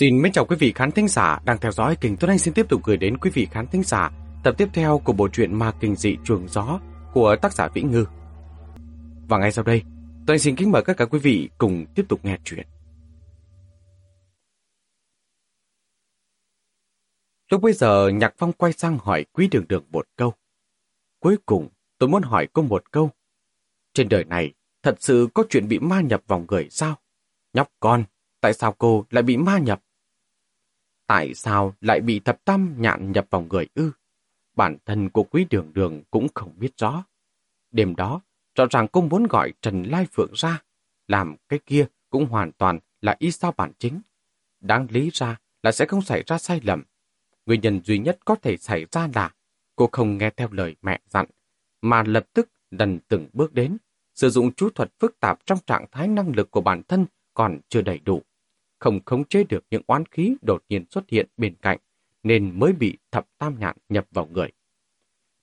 Xin mến chào quý vị khán thính giả đang theo dõi kênh Tuấn Anh xin tiếp tục gửi đến quý vị khán thính giả tập tiếp theo của bộ truyện Ma Kinh Dị Trường Gió của tác giả Vĩ Ngư. Và ngay sau đây, Tuấn Anh xin kính mời các cả quý vị cùng tiếp tục nghe chuyện. Lúc bây giờ Nhạc Phong quay sang hỏi Quý Đường Đường một câu. Cuối cùng tôi muốn hỏi cô một câu. Trên đời này thật sự có chuyện bị ma nhập vào người sao? Nhóc con, tại sao cô lại bị ma nhập? Tại sao lại bị thập tam nhạn nhập vào người ư? Bản thân của quý đường đường cũng không biết rõ. Đêm đó, rõ ràng cô muốn gọi Trần Lai Phượng ra. Làm cái kia cũng hoàn toàn là ý sao bản chính. Đáng lý ra là sẽ không xảy ra sai lầm. Nguyên nhân duy nhất có thể xảy ra là cô không nghe theo lời mẹ dặn, mà lập tức lần từng bước đến, sử dụng chú thuật phức tạp trong trạng thái năng lực của bản thân còn chưa đầy đủ không khống chế được những oán khí đột nhiên xuất hiện bên cạnh, nên mới bị thập tam nhạn nhập vào người.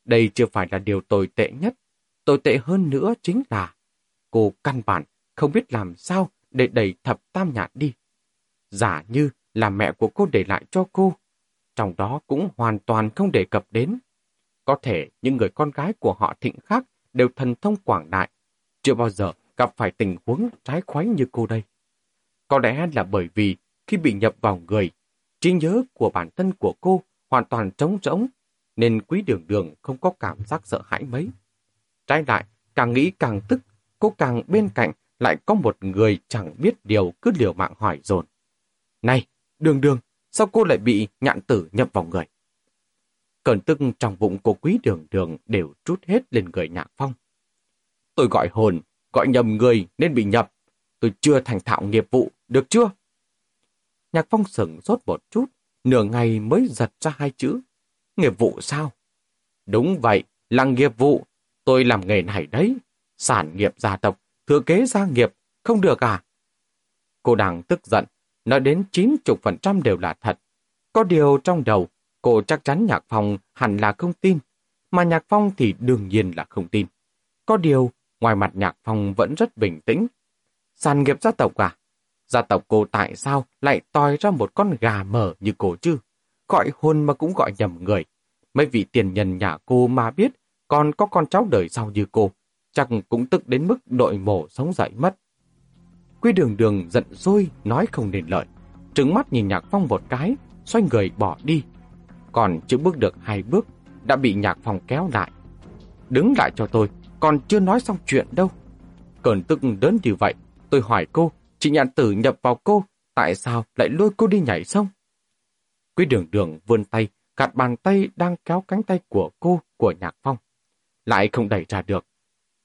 Đây chưa phải là điều tồi tệ nhất. Tồi tệ hơn nữa chính là cô căn bản không biết làm sao để đẩy thập tam nhạn đi. Giả như là mẹ của cô để lại cho cô, trong đó cũng hoàn toàn không đề cập đến. Có thể những người con gái của họ thịnh khác đều thần thông quảng đại, chưa bao giờ gặp phải tình huống trái khoái như cô đây. Có lẽ là bởi vì khi bị nhập vào người, trí nhớ của bản thân của cô hoàn toàn trống rỗng, nên quý đường đường không có cảm giác sợ hãi mấy. Trái lại, càng nghĩ càng tức, cô càng bên cạnh lại có một người chẳng biết điều cứ liều mạng hỏi dồn. Này, đường đường, sao cô lại bị nhạn tử nhập vào người? Cơn tức trong bụng của quý đường đường đều trút hết lên người nhạc phong. Tôi gọi hồn, gọi nhầm người nên bị nhập. Tôi chưa thành thạo nghiệp vụ, được chưa? Nhạc phong sửng sốt một chút, nửa ngày mới giật ra hai chữ. Nghiệp vụ sao? Đúng vậy, là nghiệp vụ. Tôi làm nghề này đấy. Sản nghiệp gia tộc, thừa kế gia nghiệp, không được à? Cô đang tức giận, nói đến 90% đều là thật. Có điều trong đầu, cô chắc chắn Nhạc Phong hẳn là không tin, mà Nhạc Phong thì đương nhiên là không tin. Có điều, ngoài mặt Nhạc Phong vẫn rất bình tĩnh. Sản nghiệp gia tộc à? Gia tộc cô tại sao lại toi ra một con gà mở như cô chứ? Gọi hôn mà cũng gọi nhầm người. Mấy vị tiền nhân nhà cô mà biết còn có con cháu đời sau như cô, chắc cũng tức đến mức đội mổ sống dậy mất. Quy đường đường giận dỗi nói không nên lợi. Trứng mắt nhìn Nhạc Phong một cái, xoay người bỏ đi. Còn chưa bước được hai bước, đã bị Nhạc Phong kéo lại. Đứng lại cho tôi, còn chưa nói xong chuyện đâu. Cơn tức đến như vậy, tôi hỏi cô Chị nhạn tử nhập vào cô, tại sao lại lôi cô đi nhảy sông? Quý đường đường vươn tay, gạt bàn tay đang kéo cánh tay của cô, của Nhạc Phong. Lại không đẩy ra được.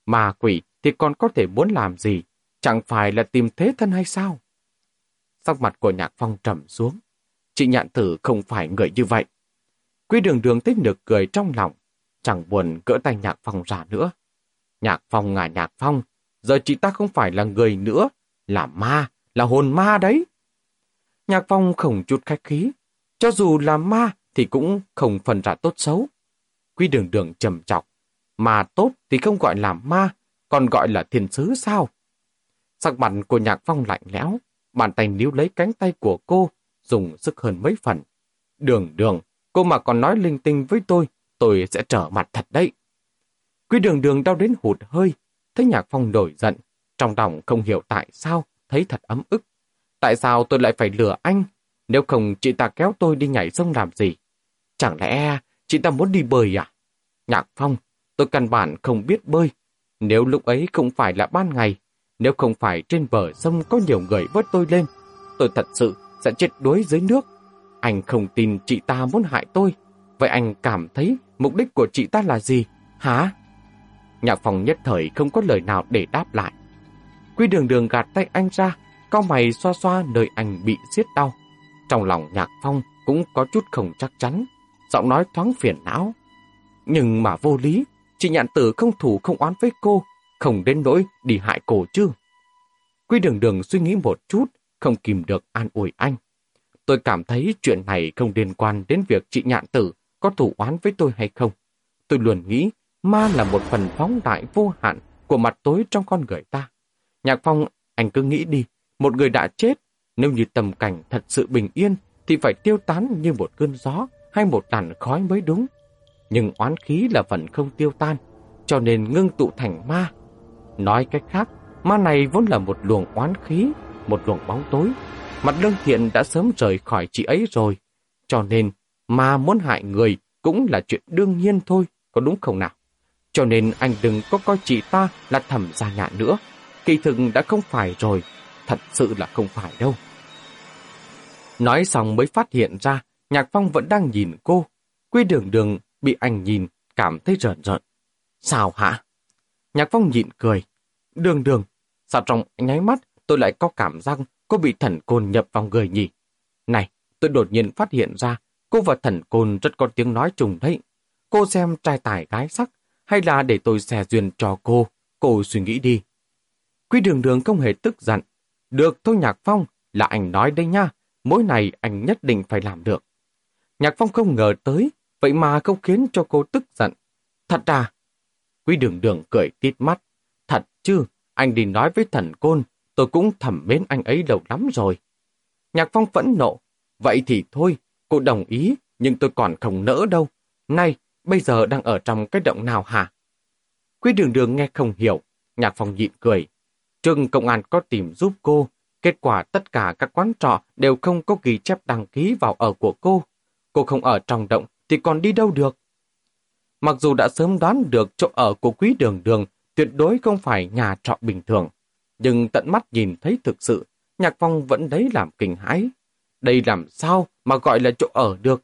Mà quỷ thì còn có thể muốn làm gì? Chẳng phải là tìm thế thân hay sao? Sắc mặt của Nhạc Phong trầm xuống. Chị nhạn tử không phải người như vậy. Quý đường đường tích nực cười trong lòng, chẳng buồn gỡ tay Nhạc Phong ra nữa. Nhạc Phong à Nhạc Phong, giờ chị ta không phải là người nữa, là ma, là hồn ma đấy. Nhạc phong không chút khách khí. Cho dù là ma thì cũng không phần ra tốt xấu. Quy đường đường trầm trọng. Mà tốt thì không gọi là ma, còn gọi là thiên sứ sao? Sắc mặt của nhạc phong lạnh lẽo, bàn tay níu lấy cánh tay của cô, dùng sức hơn mấy phần. Đường đường, cô mà còn nói linh tinh với tôi, tôi sẽ trở mặt thật đấy. Quy đường đường đau đến hụt hơi, thấy nhạc phong nổi giận, trong lòng không hiểu tại sao, thấy thật ấm ức. Tại sao tôi lại phải lừa anh? Nếu không chị ta kéo tôi đi nhảy sông làm gì? Chẳng lẽ chị ta muốn đi bơi à? Nhạc Phong, tôi căn bản không biết bơi. Nếu lúc ấy không phải là ban ngày, nếu không phải trên bờ sông có nhiều người vớt tôi lên, tôi thật sự sẽ chết đuối dưới nước. Anh không tin chị ta muốn hại tôi. Vậy anh cảm thấy mục đích của chị ta là gì? Hả? Nhạc Phong nhất thời không có lời nào để đáp lại. Quy đường đường gạt tay anh ra, cao mày xoa xoa nơi anh bị siết đau. Trong lòng nhạc phong cũng có chút không chắc chắn, giọng nói thoáng phiền não. Nhưng mà vô lý, chị nhạn tử không thủ không oán với cô, không đến nỗi đi hại cô chứ. Quy đường đường suy nghĩ một chút, không kìm được an ủi anh. Tôi cảm thấy chuyện này không liên quan đến việc chị nhạn tử có thủ oán với tôi hay không. Tôi luôn nghĩ ma là một phần phóng đại vô hạn của mặt tối trong con người ta. Nhạc Phong, anh cứ nghĩ đi, một người đã chết, Nếu như tầm cảnh thật sự bình yên, thì phải tiêu tán như một cơn gió hay một tàn khói mới đúng. Nhưng oán khí là vẫn không tiêu tan, cho nên ngưng tụ thành ma. Nói cách khác, ma này vốn là một luồng oán khí, một luồng bóng tối. Mặt lương thiện đã sớm rời khỏi chị ấy rồi, cho nên ma muốn hại người cũng là chuyện đương nhiên thôi, có đúng không nào? Cho nên anh đừng có coi chị ta là thẩm gia nhạn nữa. Kỳ thực đã không phải rồi, thật sự là không phải đâu. Nói xong mới phát hiện ra, Nhạc Phong vẫn đang nhìn cô. Quy đường đường bị anh nhìn, cảm thấy rợn rợn. Sao hả? Nhạc Phong nhịn cười. Đường đường, sao trong nháy mắt tôi lại có cảm giác cô bị thần côn nhập vào người nhỉ? Này, tôi đột nhiên phát hiện ra cô và thần côn rất có tiếng nói trùng đấy. Cô xem trai tài gái sắc, hay là để tôi xè duyên cho cô, cô suy nghĩ đi. Quy đường đường không hề tức giận. Được thôi Nhạc Phong, là anh nói đây nha, mỗi này anh nhất định phải làm được. Nhạc Phong không ngờ tới, vậy mà không khiến cho cô tức giận. Thật à? Quý đường đường cười tít mắt. Thật chứ, anh đi nói với thần côn, tôi cũng thầm mến anh ấy lâu lắm rồi. Nhạc Phong phẫn nộ. Vậy thì thôi, cô đồng ý, nhưng tôi còn không nỡ đâu. Này, bây giờ đang ở trong cái động nào hả? Quý đường đường nghe không hiểu, Nhạc Phong nhịn cười. Trường công an có tìm giúp cô, kết quả tất cả các quán trọ đều không có ghi chép đăng ký vào ở của cô. Cô không ở trong động thì còn đi đâu được? Mặc dù đã sớm đoán được chỗ ở của quý đường đường tuyệt đối không phải nhà trọ bình thường, nhưng tận mắt nhìn thấy thực sự, Nhạc Phong vẫn đấy làm kinh hãi. Đây làm sao mà gọi là chỗ ở được?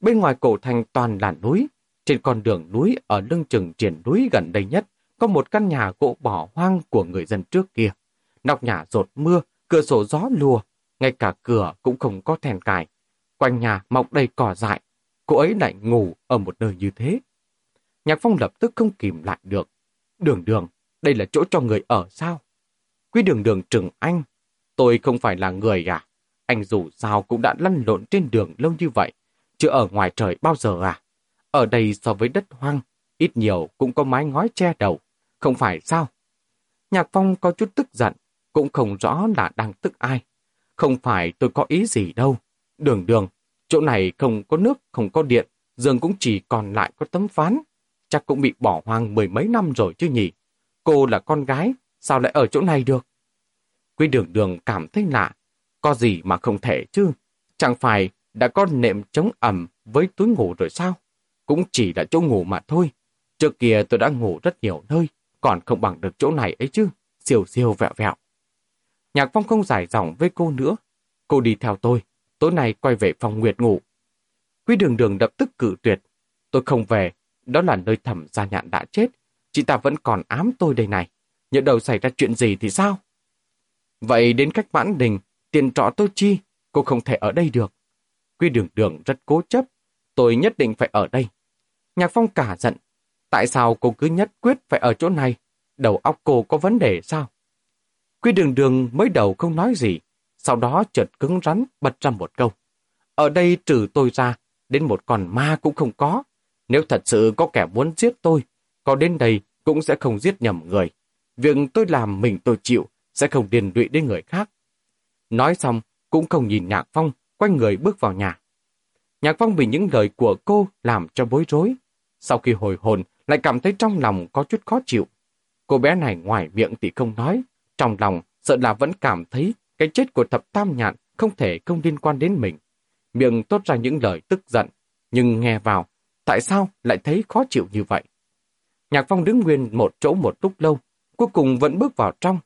Bên ngoài cổ thành toàn là núi, trên con đường núi ở lưng chừng triển núi gần đây nhất có một căn nhà gỗ bỏ hoang của người dân trước kia. Nóc nhà rột mưa, cửa sổ gió lùa, ngay cả cửa cũng không có thèn cài. Quanh nhà mọc đầy cỏ dại, cô ấy lại ngủ ở một nơi như thế. Nhạc Phong lập tức không kìm lại được. Đường đường, đây là chỗ cho người ở sao? Quý đường đường trừng anh. Tôi không phải là người à? Anh dù sao cũng đã lăn lộn trên đường lâu như vậy, chưa ở ngoài trời bao giờ à? Ở đây so với đất hoang, ít nhiều cũng có mái ngói che đầu, không phải sao? Nhạc Phong có chút tức giận, cũng không rõ là đang tức ai. Không phải tôi có ý gì đâu. Đường đường, chỗ này không có nước, không có điện, giường cũng chỉ còn lại có tấm phán. Chắc cũng bị bỏ hoang mười mấy năm rồi chứ nhỉ. Cô là con gái, sao lại ở chỗ này được? Quý đường đường cảm thấy lạ. Có gì mà không thể chứ? Chẳng phải đã có nệm chống ẩm với túi ngủ rồi sao? Cũng chỉ là chỗ ngủ mà thôi. Trước kia tôi đã ngủ rất nhiều nơi, còn không bằng được chỗ này ấy chứ. Siêu siêu vẹo vẹo. Nhạc Phong không giải dòng với cô nữa. Cô đi theo tôi, tối nay quay về phòng Nguyệt ngủ. Quý đường đường đập tức cử tuyệt. Tôi không về, đó là nơi thẩm gia nhạn đã chết. Chị ta vẫn còn ám tôi đây này. Nhớ đầu xảy ra chuyện gì thì sao? Vậy đến cách vãn đình, tiền trọ tôi chi, cô không thể ở đây được. Quy đường đường rất cố chấp, tôi nhất định phải ở đây. Nhạc Phong cả giận. Tại sao cô cứ nhất quyết phải ở chỗ này? Đầu óc cô có vấn đề sao? Quy đường đường mới đầu không nói gì, sau đó chợt cứng rắn bật ra một câu. Ở đây trừ tôi ra, đến một con ma cũng không có. Nếu thật sự có kẻ muốn giết tôi, có đến đây cũng sẽ không giết nhầm người. Việc tôi làm mình tôi chịu, sẽ không điền lụy đến người khác. Nói xong, cũng không nhìn Nhạc Phong, quanh người bước vào nhà. Nhạc Phong bị những lời của cô làm cho bối rối. Sau khi hồi hồn, lại cảm thấy trong lòng có chút khó chịu. Cô bé này ngoài miệng thì không nói, trong lòng sợ là vẫn cảm thấy cái chết của thập tam nhạn không thể không liên quan đến mình. Miệng tốt ra những lời tức giận, nhưng nghe vào, tại sao lại thấy khó chịu như vậy? Nhạc Phong đứng nguyên một chỗ một lúc lâu, cuối cùng vẫn bước vào trong.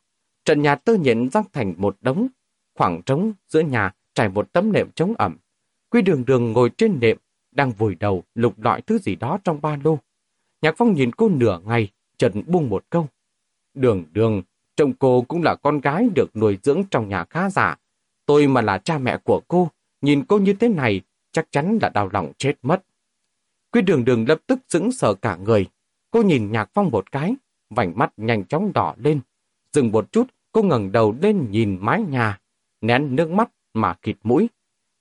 Trần nhà tơ nhện răng thành một đống, khoảng trống giữa nhà trải một tấm nệm chống ẩm. Quy đường đường ngồi trên nệm, đang vùi đầu lục lọi thứ gì đó trong ba lô. Nhạc Phong nhìn cô nửa ngày, trần buông một câu. Đường đường, Chồng cô cũng là con gái được nuôi dưỡng trong nhà khá giả. Tôi mà là cha mẹ của cô, nhìn cô như thế này, chắc chắn là đau lòng chết mất. Quy đường đường lập tức sững sờ cả người. Cô nhìn Nhạc Phong một cái, vành mắt nhanh chóng đỏ lên. Dừng một chút, cô ngẩng đầu lên nhìn mái nhà, nén nước mắt mà khịt mũi.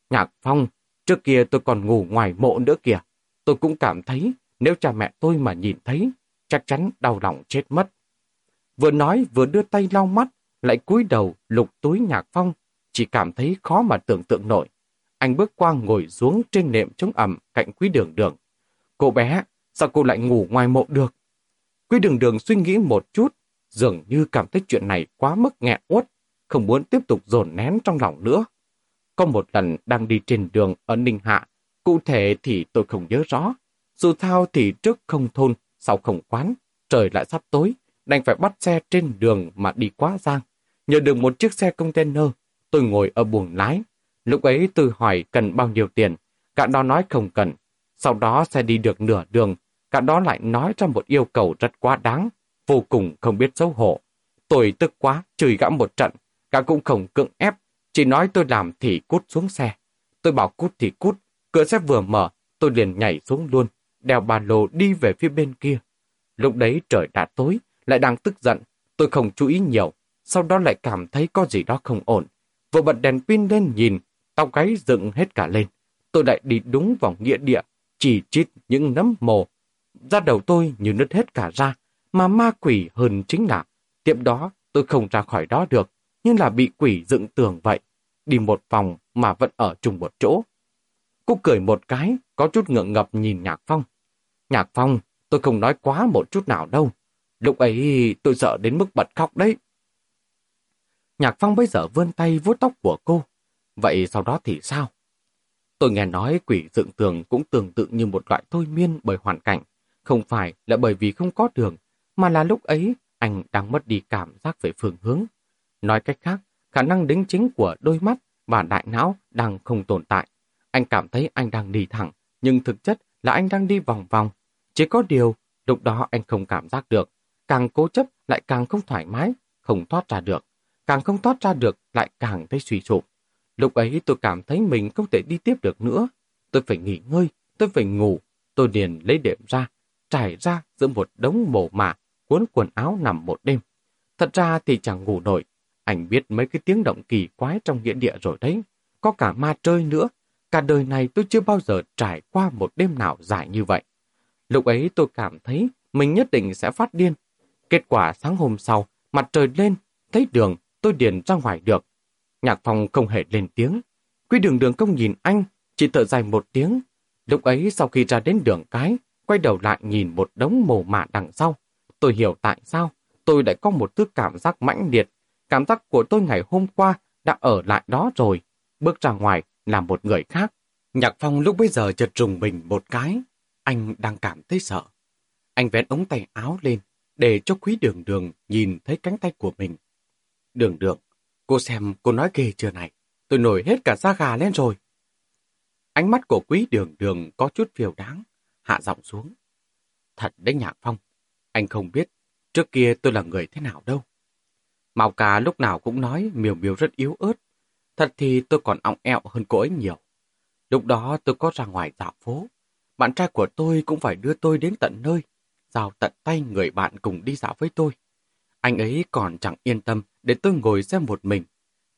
Nhạc Phong, trước kia tôi còn ngủ ngoài mộ nữa kìa. Tôi cũng cảm thấy nếu cha mẹ tôi mà nhìn thấy, chắc chắn đau lòng chết mất. Vừa nói vừa đưa tay lau mắt, lại cúi đầu lục túi nhạc phong. chỉ cảm thấy khó mà tưởng tượng nổi. Anh bước qua ngồi xuống trên nệm chống ẩm cạnh quý đường đường. Cô bé, sao cô lại ngủ ngoài mộ được? Quý đường đường suy nghĩ một chút, dường như cảm thấy chuyện này quá mức nghẹn uất, không muốn tiếp tục dồn nén trong lòng nữa. Có một lần đang đi trên đường ở Ninh Hạ, cụ thể thì tôi không nhớ rõ. Dù thao thì trước không thôn, sau không quán, trời lại sắp tối, đành phải bắt xe trên đường mà đi quá giang. Nhờ được một chiếc xe container, tôi ngồi ở buồng lái. Lúc ấy tôi hỏi cần bao nhiêu tiền, cả đó nói không cần. Sau đó xe đi được nửa đường, cả đó lại nói ra một yêu cầu rất quá đáng, vô cùng không biết xấu hổ. Tôi tức quá, chửi gã một trận, cả cũng không cưỡng ép, chỉ nói tôi làm thì cút xuống xe. Tôi bảo cút thì cút, cửa xe vừa mở, tôi liền nhảy xuống luôn, đeo ba lô đi về phía bên kia. Lúc đấy trời đã tối, lại đang tức giận, tôi không chú ý nhiều, sau đó lại cảm thấy có gì đó không ổn. Vừa bật đèn pin lên nhìn, tóc gáy dựng hết cả lên. Tôi lại đi đúng vào nghĩa địa, chỉ chít những nấm mồ. Da đầu tôi như nứt hết cả ra, mà ma quỷ hơn chính là, tiệm đó tôi không ra khỏi đó được, nhưng là bị quỷ dựng tường vậy. Đi một vòng mà vẫn ở chung một chỗ. Cô cười một cái, có chút ngượng ngập nhìn Nhạc Phong. Nhạc Phong, tôi không nói quá một chút nào đâu. Lúc ấy tôi sợ đến mức bật khóc đấy. Nhạc Phong bây giờ vươn tay vuốt tóc của cô. Vậy sau đó thì sao? Tôi nghe nói quỷ dựng tường cũng tương tự như một loại thôi miên bởi hoàn cảnh. Không phải là bởi vì không có đường, mà là lúc ấy anh đang mất đi cảm giác về phương hướng. Nói cách khác, khả năng đính chính của đôi mắt và đại não đang không tồn tại. Anh cảm thấy anh đang đi thẳng, nhưng thực chất là anh đang đi vòng vòng. Chỉ có điều, lúc đó anh không cảm giác được. Càng cố chấp lại càng không thoải mái, không thoát ra được. Càng không thoát ra được lại càng thấy suy sụp. Lúc ấy tôi cảm thấy mình không thể đi tiếp được nữa. Tôi phải nghỉ ngơi, tôi phải ngủ. Tôi liền lấy đệm ra, trải ra giữa một đống mồ mả, cuốn quần áo nằm một đêm. Thật ra thì chẳng ngủ nổi. Anh biết mấy cái tiếng động kỳ quái trong nghĩa địa rồi đấy. Có cả ma chơi nữa. Cả đời này tôi chưa bao giờ trải qua một đêm nào dài như vậy. Lúc ấy tôi cảm thấy mình nhất định sẽ phát điên. Kết quả sáng hôm sau, mặt trời lên, thấy đường, tôi điền ra ngoài được. Nhạc phòng không hề lên tiếng. Quy đường đường công nhìn anh, chỉ thở dài một tiếng. Lúc ấy sau khi ra đến đường cái, quay đầu lại nhìn một đống mồ mả đằng sau. Tôi hiểu tại sao tôi lại có một thứ cảm giác mãnh liệt. Cảm giác của tôi ngày hôm qua đã ở lại đó rồi. Bước ra ngoài là một người khác. Nhạc phong lúc bây giờ chợt trùng mình một cái. Anh đang cảm thấy sợ. Anh vén ống tay áo lên để cho quý đường đường nhìn thấy cánh tay của mình. Đường đường, cô xem cô nói ghê chưa này. Tôi nổi hết cả da gà lên rồi. Ánh mắt của quý đường đường có chút phiêu đáng, hạ giọng xuống. Thật đấy Nhạc Phong, anh không biết trước kia tôi là người thế nào đâu. Màu Cá lúc nào cũng nói miều miều rất yếu ớt. Thật thì tôi còn ọng ẹo hơn cô ấy nhiều. Lúc đó tôi có ra ngoài dạo phố. Bạn trai của tôi cũng phải đưa tôi đến tận nơi, giao tận tay người bạn cùng đi dạo với tôi. Anh ấy còn chẳng yên tâm để tôi ngồi xem một mình.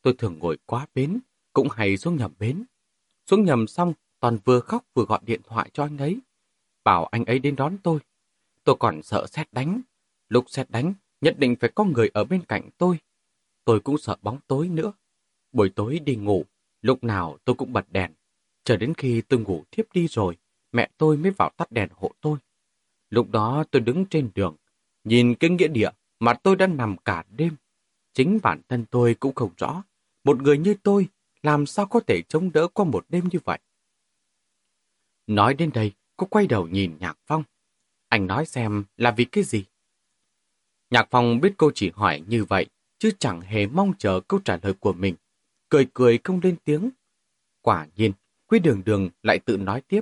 Tôi thường ngồi quá bến, cũng hay xuống nhầm bến. Xuống nhầm xong, toàn vừa khóc vừa gọi điện thoại cho anh ấy. Bảo anh ấy đến đón tôi. Tôi còn sợ xét đánh. Lúc xét đánh, nhất định phải có người ở bên cạnh tôi. Tôi cũng sợ bóng tối nữa. Buổi tối đi ngủ, lúc nào tôi cũng bật đèn. Chờ đến khi tôi ngủ thiếp đi rồi, mẹ tôi mới vào tắt đèn hộ tôi. Lúc đó tôi đứng trên đường, nhìn cái nghĩa địa mà tôi đã nằm cả đêm. Chính bản thân tôi cũng không rõ, một người như tôi làm sao có thể chống đỡ qua một đêm như vậy. Nói đến đây, cô quay đầu nhìn Nhạc Phong. Anh nói xem là vì cái gì? Nhạc Phong biết cô chỉ hỏi như vậy, chứ chẳng hề mong chờ câu trả lời của mình. Cười cười không lên tiếng. Quả nhiên, Quý Đường Đường lại tự nói tiếp.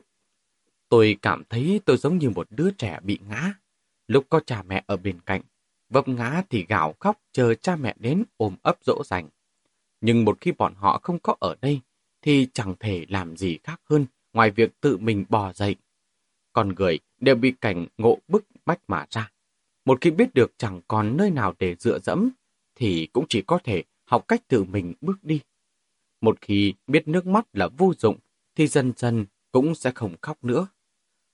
Tôi cảm thấy tôi giống như một đứa trẻ bị ngã. Lúc có cha mẹ ở bên cạnh, vấp ngã thì gạo khóc chờ cha mẹ đến ôm ấp dỗ dành. Nhưng một khi bọn họ không có ở đây, thì chẳng thể làm gì khác hơn ngoài việc tự mình bò dậy. Con người đều bị cảnh ngộ bức bách mà ra. Một khi biết được chẳng còn nơi nào để dựa dẫm, thì cũng chỉ có thể học cách tự mình bước đi. Một khi biết nước mắt là vô dụng, thì dần dần cũng sẽ không khóc nữa.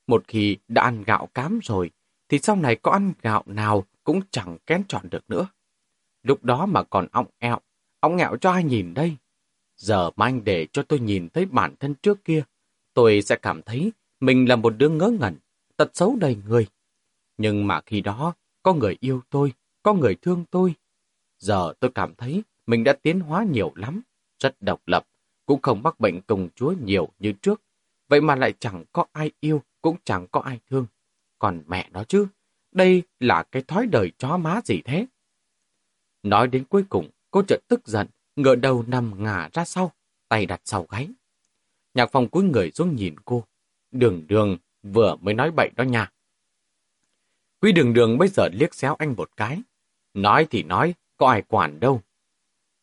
Một khi đã ăn gạo cám rồi, thì sau này có ăn gạo nào cũng chẳng kén chọn được nữa. Lúc đó mà còn ọng ẹo, ọng ẹo cho ai nhìn đây. Giờ mà anh để cho tôi nhìn thấy bản thân trước kia, tôi sẽ cảm thấy mình là một đứa ngớ ngẩn, tật xấu đầy người. Nhưng mà khi đó, có người yêu tôi, có người thương tôi. Giờ tôi cảm thấy mình đã tiến hóa nhiều lắm, rất độc lập, cũng không mắc bệnh công chúa nhiều như trước. Vậy mà lại chẳng có ai yêu, cũng chẳng có ai thương. Còn mẹ nó chứ, đây là cái thói đời chó má gì thế? Nói đến cuối cùng, cô chợt tức giận, ngựa đầu nằm ngả ra sau, tay đặt sau gáy. Nhạc phòng cúi người xuống nhìn cô. Đường đường vừa mới nói bậy đó nha. Quý đường đường bây giờ liếc xéo anh một cái. Nói thì nói, có ai quản đâu.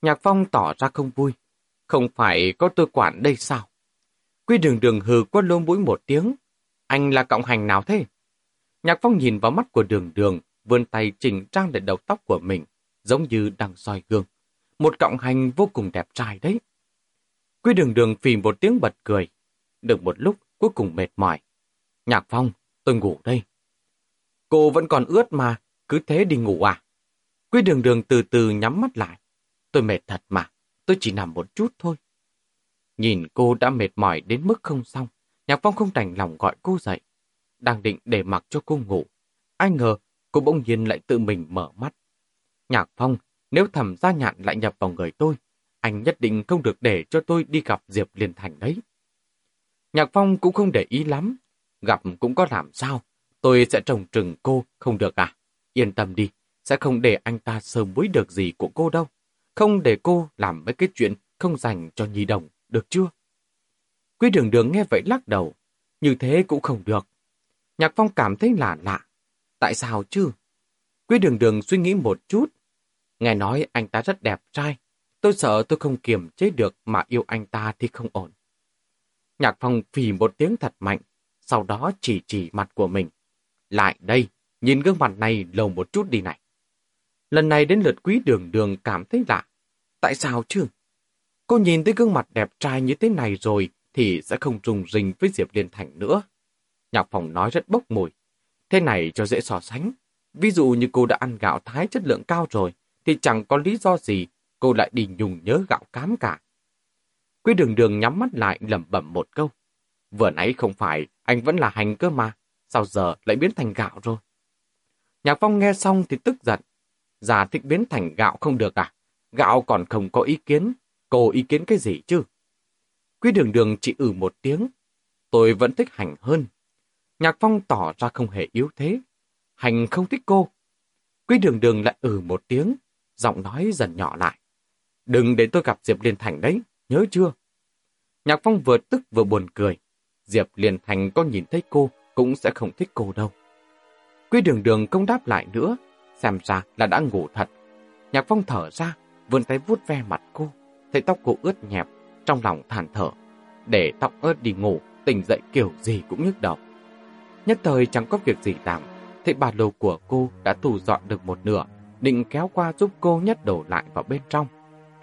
Nhạc phong tỏ ra không vui. Không phải có tôi quản đây sao? Quy đường đường hừ quát lô mũi một tiếng. Anh là cộng hành nào thế? Nhạc phong nhìn vào mắt của đường đường, vươn tay chỉnh trang để đầu tóc của mình, giống như đang soi gương. Một cộng hành vô cùng đẹp trai đấy. Quy đường đường phì một tiếng bật cười. Được một lúc, cuối cùng mệt mỏi. Nhạc phong, tôi ngủ đây. Cô vẫn còn ướt mà, cứ thế đi ngủ à? Quy đường đường từ từ nhắm mắt lại. Tôi mệt thật mà, tôi chỉ nằm một chút thôi. Nhìn cô đã mệt mỏi đến mức không xong, Nhạc Phong không đành lòng gọi cô dậy. Đang định để mặc cho cô ngủ. Ai ngờ, cô bỗng nhiên lại tự mình mở mắt. Nhạc Phong, nếu thẩm gia nhạn lại nhập vào người tôi, anh nhất định không được để cho tôi đi gặp Diệp Liên Thành đấy. Nhạc Phong cũng không để ý lắm. Gặp cũng có làm sao. Tôi sẽ trồng trừng cô, không được à? Yên tâm đi, sẽ không để anh ta sớm bối được gì của cô đâu. Không để cô làm mấy cái chuyện không dành cho Nhi Đồng, được chưa? Quý đường đường nghe vậy lắc đầu. Như thế cũng không được. Nhạc Phong cảm thấy lạ lạ. Tại sao chứ? Quý đường đường suy nghĩ một chút. Nghe nói anh ta rất đẹp trai. Tôi sợ tôi không kiềm chế được mà yêu anh ta thì không ổn. Nhạc Phong phì một tiếng thật mạnh, sau đó chỉ chỉ mặt của mình. Lại đây, nhìn gương mặt này lầu một chút đi này. Lần này đến lượt quý đường đường cảm thấy lạ. Tại sao chứ? Cô nhìn thấy gương mặt đẹp trai như thế này rồi thì sẽ không trùng rình với Diệp Liên Thành nữa. Nhạc phòng nói rất bốc mùi. Thế này cho dễ so sánh. Ví dụ như cô đã ăn gạo thái chất lượng cao rồi, thì chẳng có lý do gì cô lại đi nhùng nhớ gạo cám cả. Quý đường đường nhắm mắt lại lẩm bẩm một câu. Vừa nãy không phải, anh vẫn là hành cơ mà, sao giờ lại biến thành gạo rồi? Nhạc Phong nghe xong thì tức giận. Già thích biến thành gạo không được à? Gạo còn không có ý kiến, cô ý kiến cái gì chứ? Quý đường đường chỉ ử ừ một tiếng. Tôi vẫn thích hành hơn. Nhạc Phong tỏ ra không hề yếu thế. Hành không thích cô. Quý đường đường lại ử ừ một tiếng, giọng nói dần nhỏ lại. Đừng để tôi gặp Diệp Liên Thành đấy, nhớ chưa? Nhạc Phong vừa tức vừa buồn cười. Diệp Liên Thành có nhìn thấy cô cũng sẽ không thích cô đâu. Quý đường đường không đáp lại nữa, xem ra là đã ngủ thật. Nhạc Phong thở ra, vươn tay vuốt ve mặt cô, thấy tóc cô ướt nhẹp, trong lòng than thở. Để tóc ướt đi ngủ, tỉnh dậy kiểu gì cũng nhức đầu. Nhất thời chẳng có việc gì làm, thấy ba lô của cô đã thu dọn được một nửa, định kéo qua giúp cô nhét đồ lại vào bên trong.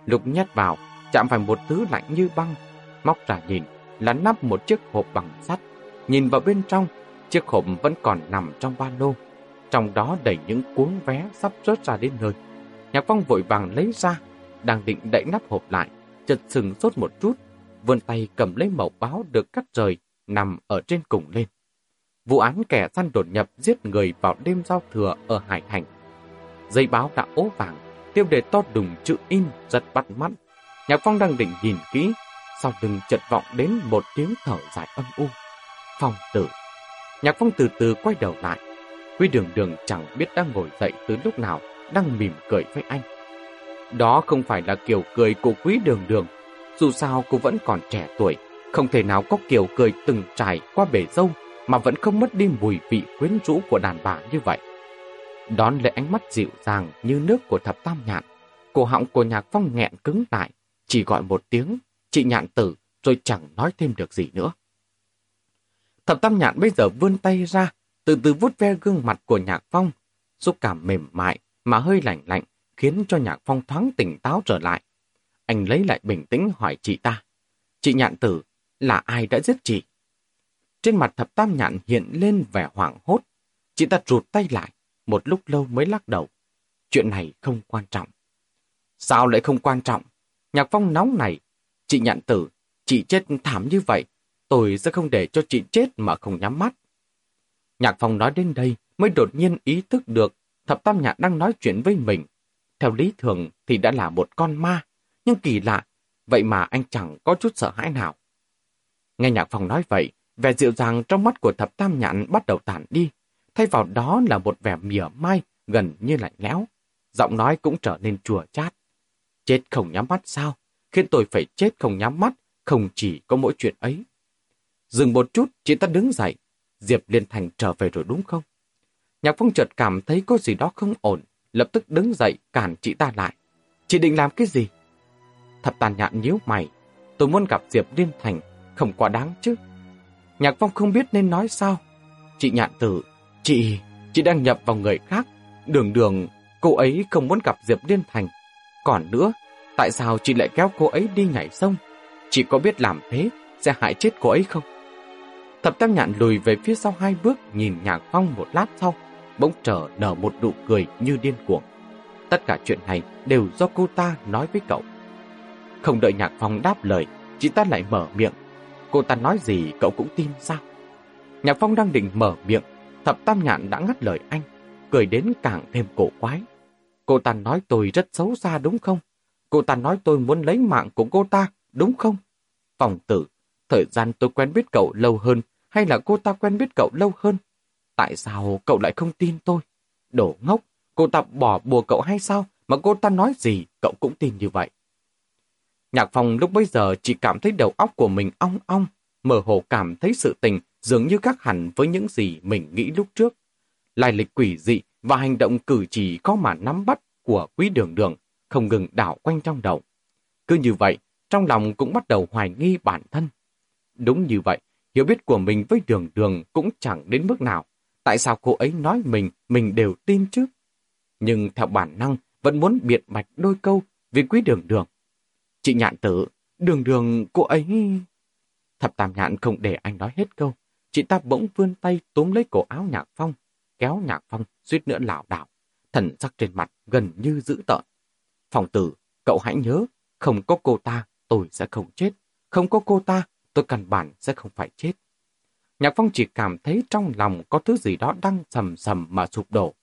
Lục nhét vào, chạm phải một thứ lạnh như băng, móc ra nhìn là nắp một chiếc hộp bằng sắt. Nhìn vào bên trong, chiếc hộp vẫn còn nằm trong ba lô, trong đó đầy những cuốn vé sắp rớt ra đến nơi. Nhạc Phong vội vàng lấy ra, đang định đậy nắp hộp lại, chợt sừng sốt một chút, vươn tay cầm lấy mẩu báo được cắt rời, nằm ở trên cùng lên. Vụ án kẻ săn đột nhập giết người vào đêm giao thừa ở Hải Thành. Dây báo đã ố vàng, tiêu đề to đùng chữ in rất bắt mắt. Nhạc Phong đang định nhìn kỹ, sau lưng chợt vọng đến một tiếng thở dài âm u. Phong tử. Nhạc Phong từ từ quay đầu lại. Quy đường đường chẳng biết đang ngồi dậy từ lúc nào, đang mỉm cười với anh. Đó không phải là kiểu cười của quý đường đường. Dù sao cô vẫn còn trẻ tuổi, không thể nào có kiểu cười từng trải qua bể dâu mà vẫn không mất đi mùi vị quyến rũ của đàn bà như vậy. Đón lấy ánh mắt dịu dàng như nước của thập tam nhạn, cổ họng của nhạc phong nghẹn cứng lại, chỉ gọi một tiếng, chị nhạn tử, rồi chẳng nói thêm được gì nữa. Thập tam nhạn bây giờ vươn tay ra, từ từ vuốt ve gương mặt của nhạc phong, xúc cảm mềm mại mà hơi lạnh lạnh, khiến cho nhạc phong thoáng tỉnh táo trở lại. Anh lấy lại bình tĩnh hỏi chị ta, chị nhạn tử, là ai đã giết chị? Trên mặt thập tam nhạn hiện lên vẻ hoảng hốt, chị ta rụt tay lại, một lúc lâu mới lắc đầu. Chuyện này không quan trọng. Sao lại không quan trọng? Nhạc phong nóng này, Chị nhạn tử, chị chết thảm như vậy, tôi sẽ không để cho chị chết mà không nhắm mắt. Nhạc Phong nói đến đây mới đột nhiên ý thức được thập tam nhạn đang nói chuyện với mình. Theo lý thường thì đã là một con ma, nhưng kỳ lạ, vậy mà anh chẳng có chút sợ hãi nào. Nghe Nhạc Phong nói vậy, vẻ dịu dàng trong mắt của thập tam nhạn bắt đầu tản đi, thay vào đó là một vẻ mỉa mai gần như lạnh lẽo. Giọng nói cũng trở nên chùa chát. Chết không nhắm mắt sao? Khiến tôi phải chết không nhắm mắt, không chỉ có mỗi chuyện ấy. Dừng một chút, chị ta đứng dậy. Diệp Liên Thành trở về rồi đúng không? Nhạc Phong chợt cảm thấy có gì đó không ổn, lập tức đứng dậy cản chị ta lại. Chị định làm cái gì? Thập tàn nhạn nhíu mày. Tôi muốn gặp Diệp Liên Thành, không quá đáng chứ. Nhạc Phong không biết nên nói sao. Chị nhạn tử, chị, chị đang nhập vào người khác. Đường đường, cô ấy không muốn gặp Diệp Liên Thành. Còn nữa, tại sao chị lại kéo cô ấy đi nhảy sông? Chị có biết làm thế sẽ hại chết cô ấy không? Thập tam nhạn lùi về phía sau hai bước nhìn Nhạc Phong một lát sau, bỗng trở nở một nụ cười như điên cuồng. Tất cả chuyện này đều do cô ta nói với cậu. Không đợi Nhạc Phong đáp lời, chị ta lại mở miệng. Cô ta nói gì cậu cũng tin sao? Nhạc Phong đang định mở miệng, thập tam nhạn đã ngắt lời anh, cười đến càng thêm cổ quái. Cô ta nói tôi rất xấu xa đúng không? Cô ta nói tôi muốn lấy mạng của cô ta, đúng không? Phòng tử, thời gian tôi quen biết cậu lâu hơn hay là cô ta quen biết cậu lâu hơn? Tại sao cậu lại không tin tôi? Đổ ngốc, cô ta bỏ bùa cậu hay sao mà cô ta nói gì cậu cũng tin như vậy? Nhạc phòng lúc bấy giờ chỉ cảm thấy đầu óc của mình ong ong, mơ hồ cảm thấy sự tình dường như khác hẳn với những gì mình nghĩ lúc trước. Lai lịch quỷ dị và hành động cử chỉ có mà nắm bắt của quý đường đường không ngừng đảo quanh trong đầu. Cứ như vậy, trong lòng cũng bắt đầu hoài nghi bản thân. Đúng như vậy, hiểu biết của mình với đường đường cũng chẳng đến mức nào. Tại sao cô ấy nói mình, mình đều tin chứ? Nhưng theo bản năng, vẫn muốn biện bạch đôi câu vì quý đường đường. Chị nhạn tử, đường đường cô ấy... Thập tam nhạn không để anh nói hết câu. Chị ta bỗng vươn tay túm lấy cổ áo nhạc phong, kéo nhạc phong suýt nữa lảo đảo. Thần sắc trên mặt gần như dữ tợn. Phòng tử, cậu hãy nhớ, không có cô ta, tôi sẽ không chết. Không có cô ta, tôi căn bản sẽ không phải chết. Nhạc Phong chỉ cảm thấy trong lòng có thứ gì đó đang sầm sầm mà sụp đổ.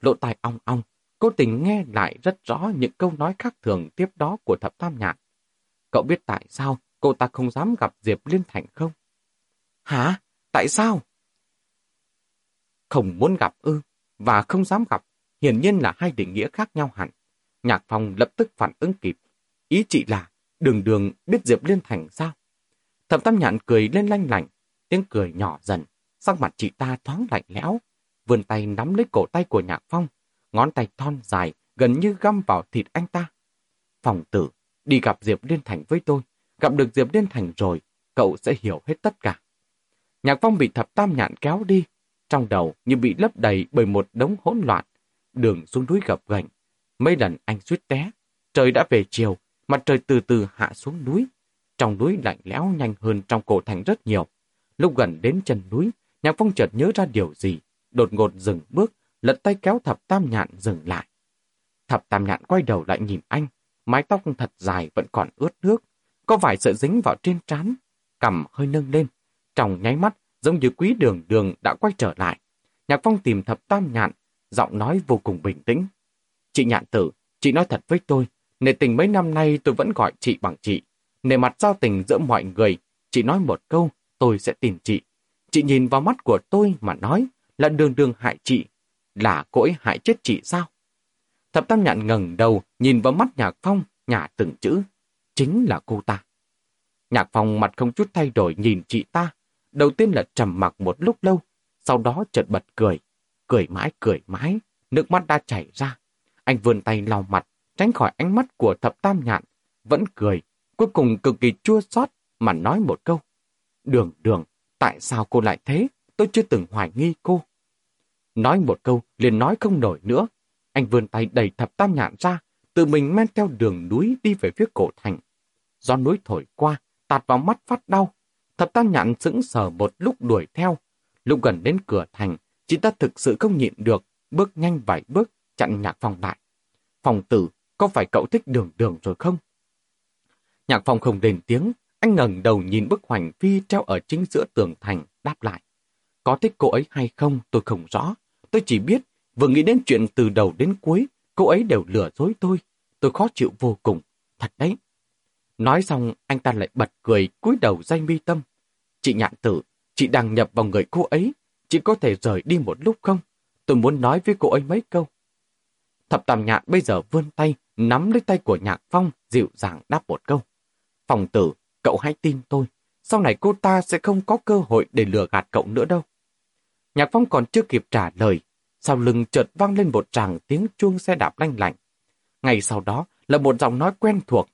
Lộ tai ong ong, cô tình nghe lại rất rõ những câu nói khác thường tiếp đó của thập tam nhạc. Cậu biết tại sao cô ta không dám gặp Diệp Liên Thành không? Hả? Tại sao? Không muốn gặp ư, và không dám gặp, hiển nhiên là hai định nghĩa khác nhau hẳn. Nhạc Phong lập tức phản ứng kịp. Ý chị là, đường đường biết Diệp Liên Thành sao? Thẩm Tam Nhạn cười lên lanh lành, tiếng cười nhỏ dần, sắc mặt chị ta thoáng lạnh lẽo, vươn tay nắm lấy cổ tay của Nhạc Phong, ngón tay thon dài, gần như găm vào thịt anh ta. Phòng tử, đi gặp Diệp Liên Thành với tôi, gặp được Diệp Liên Thành rồi, cậu sẽ hiểu hết tất cả. Nhạc Phong bị thập tam nhạn kéo đi, trong đầu như bị lấp đầy bởi một đống hỗn loạn, đường xuống núi gập ghềnh. Mấy lần anh suýt té, trời đã về chiều, mặt trời từ từ hạ xuống núi. Trong núi lạnh lẽo nhanh hơn trong cổ thành rất nhiều. Lúc gần đến chân núi, Nhạc Phong chợt nhớ ra điều gì, đột ngột dừng bước, lật tay kéo thập tam nhạn dừng lại. Thập tam nhạn quay đầu lại nhìn anh, mái tóc thật dài vẫn còn ướt nước, có vài sợi dính vào trên trán, cằm hơi nâng lên. Trong nháy mắt, giống như quý đường đường đã quay trở lại. Nhạc Phong tìm thập tam nhạn, giọng nói vô cùng bình tĩnh. Chị nhạn tử, chị nói thật với tôi, nề tình mấy năm nay tôi vẫn gọi chị bằng chị. Nề mặt giao tình giữa mọi người, chị nói một câu, tôi sẽ tìm chị. Chị nhìn vào mắt của tôi mà nói là đường đường hại chị, là cỗi hại chết chị sao? Thập tam nhạn ngẩng đầu, nhìn vào mắt Nhạc Phong, nhả từng chữ. Chính là cô ta. Nhạc Phong mặt không chút thay đổi nhìn chị ta. Đầu tiên là trầm mặc một lúc lâu, sau đó chợt bật cười. Cười mãi cười mãi, nước mắt đã chảy ra. Anh vươn tay lau mặt, tránh khỏi ánh mắt của thập tam nhạn. Vẫn cười, cuối cùng cực kỳ chua xót mà nói một câu. Đường đường, tại sao cô lại thế? Tôi chưa từng hoài nghi cô. Nói một câu, liền nói không nổi nữa. Anh vươn tay đẩy thập tam nhạn ra, tự mình men theo đường núi đi về phía cổ thành. Do núi thổi qua, tạt vào mắt phát đau. Thập tam nhạn sững sờ một lúc đuổi theo. Lúc gần đến cửa thành, chị ta thực sự không nhịn được, bước nhanh vài bước, chặn nhạc phòng lại. Phòng tử, có phải cậu thích đường đường rồi không? Nhạc Phong không đền tiếng, anh ngẩng đầu nhìn bức hoành phi treo ở chính giữa tường thành, đáp lại. Có thích cô ấy hay không tôi không rõ. Tôi chỉ biết, vừa nghĩ đến chuyện từ đầu đến cuối, cô ấy đều lừa dối tôi. Tôi khó chịu vô cùng. Thật đấy. Nói xong, anh ta lại bật cười, cúi đầu danh mi tâm. Chị nhạn tử, chị đang nhập vào người cô ấy. Chị có thể rời đi một lúc không? Tôi muốn nói với cô ấy mấy câu. Thập tam nhạn bây giờ vươn tay, nắm lấy tay của nhạc phong, dịu dàng đáp một câu. Phòng tử, cậu hãy tin tôi. Sau này cô ta sẽ không có cơ hội để lừa gạt cậu nữa đâu. Nhạc phong còn chưa kịp trả lời. Sau lưng chợt vang lên một tràng tiếng chuông xe đạp lanh lạnh. Ngay sau đó là một giọng nói quen thuộc.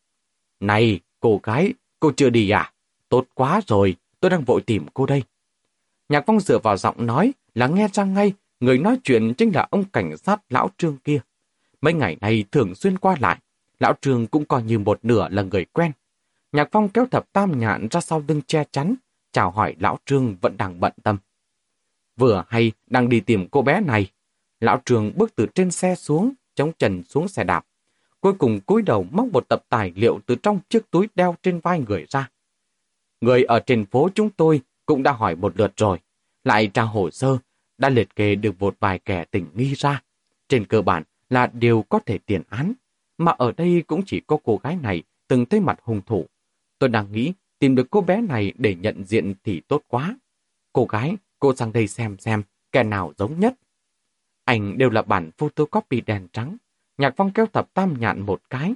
Này, cô gái, cô chưa đi à? Tốt quá rồi, tôi đang vội tìm cô đây. Nhạc phong dựa vào giọng nói là nghe ra ngay, người nói chuyện chính là ông cảnh sát lão trương kia. Mấy ngày nay thường xuyên qua lại, lão trương cũng coi như một nửa là người quen. Nhạc phong kéo thập tam nhạn ra sau lưng che chắn, chào hỏi lão trương vẫn đang bận tâm. Vừa hay đang đi tìm cô bé này, lão trương bước từ trên xe xuống, chống trần xuống xe đạp. Cuối cùng cúi đầu móc một tập tài liệu từ trong chiếc túi đeo trên vai người ra. Người ở trên phố chúng tôi cũng đã hỏi một lượt rồi, lại tra hồ sơ, đã liệt kê được một vài kẻ tình nghi ra. Trên cơ bản là đều có thể tiền án, mà ở đây cũng chỉ có cô gái này từng thấy mặt hung thủ. Tôi đang nghĩ tìm được cô bé này để nhận diện thì tốt quá. Cô gái, cô sang đây xem xem, kẻ nào giống nhất. Ảnh đều là bản photocopy đèn trắng. Nhạc phong kéo thập tam nhạn một cái.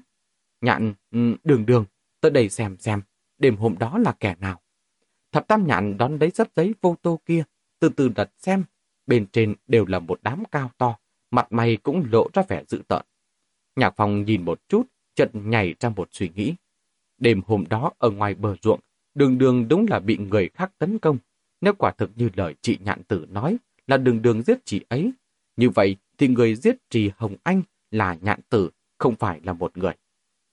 Nhạn, ừ, đường đường, tới đây xem xem, đêm hôm đó là kẻ nào. Thập tam nhạn đón lấy sấp giấy photo kia, từ từ đặt xem. Bên trên đều là một đám cao to, mặt mày cũng lộ ra vẻ dữ tợn. Nhạc phong nhìn một chút, chợt nhảy ra một suy nghĩ. Đêm hôm đó ở ngoài bờ ruộng, đường đường đúng là bị người khác tấn công. Nếu quả thực như lời chị nhạn tử nói là đường đường giết chị ấy, như vậy thì người giết trì Hồng Anh là nhạn tử, không phải là một người.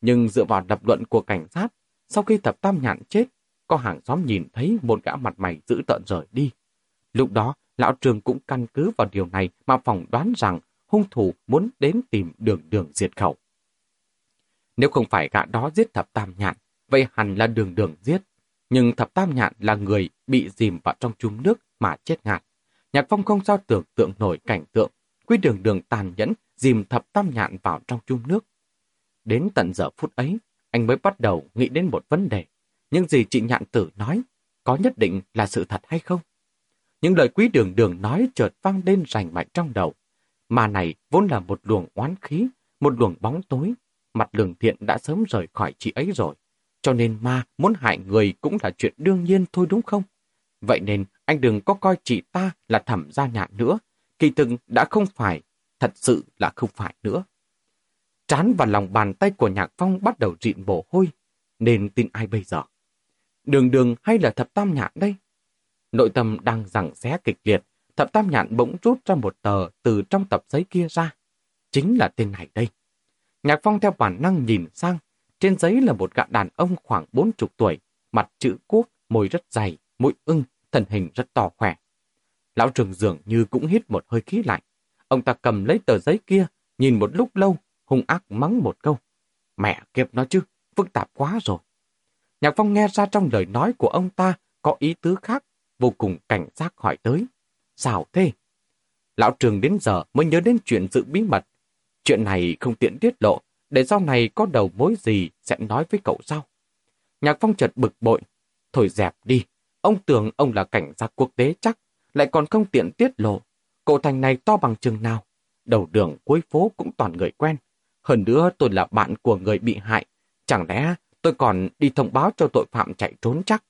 Nhưng dựa vào lập luận của cảnh sát, sau khi thập tam nhạn chết, có hàng xóm nhìn thấy một gã mặt mày dữ tợn rời đi. Lúc đó, lão trường cũng căn cứ vào điều này mà phỏng đoán rằng hung thủ muốn đến tìm đường đường diệt khẩu. Nếu không phải gã đó giết thập tam nhạn, vậy hẳn là đường đường giết. Nhưng thập tam nhạn là người bị dìm vào trong chung nước mà chết ngạt. Nhạc phong không sao tưởng tượng nổi cảnh tượng, quy đường đường tàn nhẫn dìm thập tam nhạn vào trong chung nước. Đến tận giờ phút ấy, anh mới bắt đầu nghĩ đến một vấn đề. Những gì chị nhạn tử nói, có nhất định là sự thật hay không? Những lời quý đường đường nói chợt vang lên rành mạch trong đầu. Mà này vốn là một luồng oán khí, một luồng bóng tối. Mặt lường thiện đã sớm rời khỏi chị ấy rồi. Cho nên ma muốn hại người cũng là chuyện đương nhiên thôi đúng không? Vậy nên anh đừng có coi chị ta là thẩm gia nhạn nữa. Kỳ thực đã không phải, thật sự là không phải nữa. Trán và lòng bàn tay của Nhạc Phong bắt đầu rịn mồ hôi, nên tin ai bây giờ? Đường đường hay là thập tam nhạn đây? Nội tâm đang rằng xé kịch liệt, thập tam nhạn bỗng rút ra một tờ từ trong tập giấy kia ra. Chính là tên này đây. Nhạc Phong theo bản năng nhìn sang, trên giấy là một gã đàn ông khoảng bốn chục tuổi, mặt chữ quốc, môi rất dày, mũi ưng, thân hình rất to khỏe. Lão trường dường như cũng hít một hơi khí lạnh. Ông ta cầm lấy tờ giấy kia, nhìn một lúc lâu, hung ác mắng một câu. Mẹ kiếp nó chứ, phức tạp quá rồi. Nhạc Phong nghe ra trong lời nói của ông ta có ý tứ khác, vô cùng cảnh giác hỏi tới. Sao thế? Lão trường đến giờ mới nhớ đến chuyện giữ bí mật. Chuyện này không tiện tiết lộ, để sau này có đầu mối gì sẽ nói với cậu sau. Nhạc Phong chợt bực bội. Thôi dẹp đi, ông tưởng ông là cảnh sát quốc tế chắc, lại còn không tiện tiết lộ. Cổ thành này to bằng chừng nào? Đầu đường cuối phố cũng toàn người quen. Hơn nữa tôi là bạn của người bị hại. Chẳng lẽ tôi còn đi thông báo cho tội phạm chạy trốn chắc?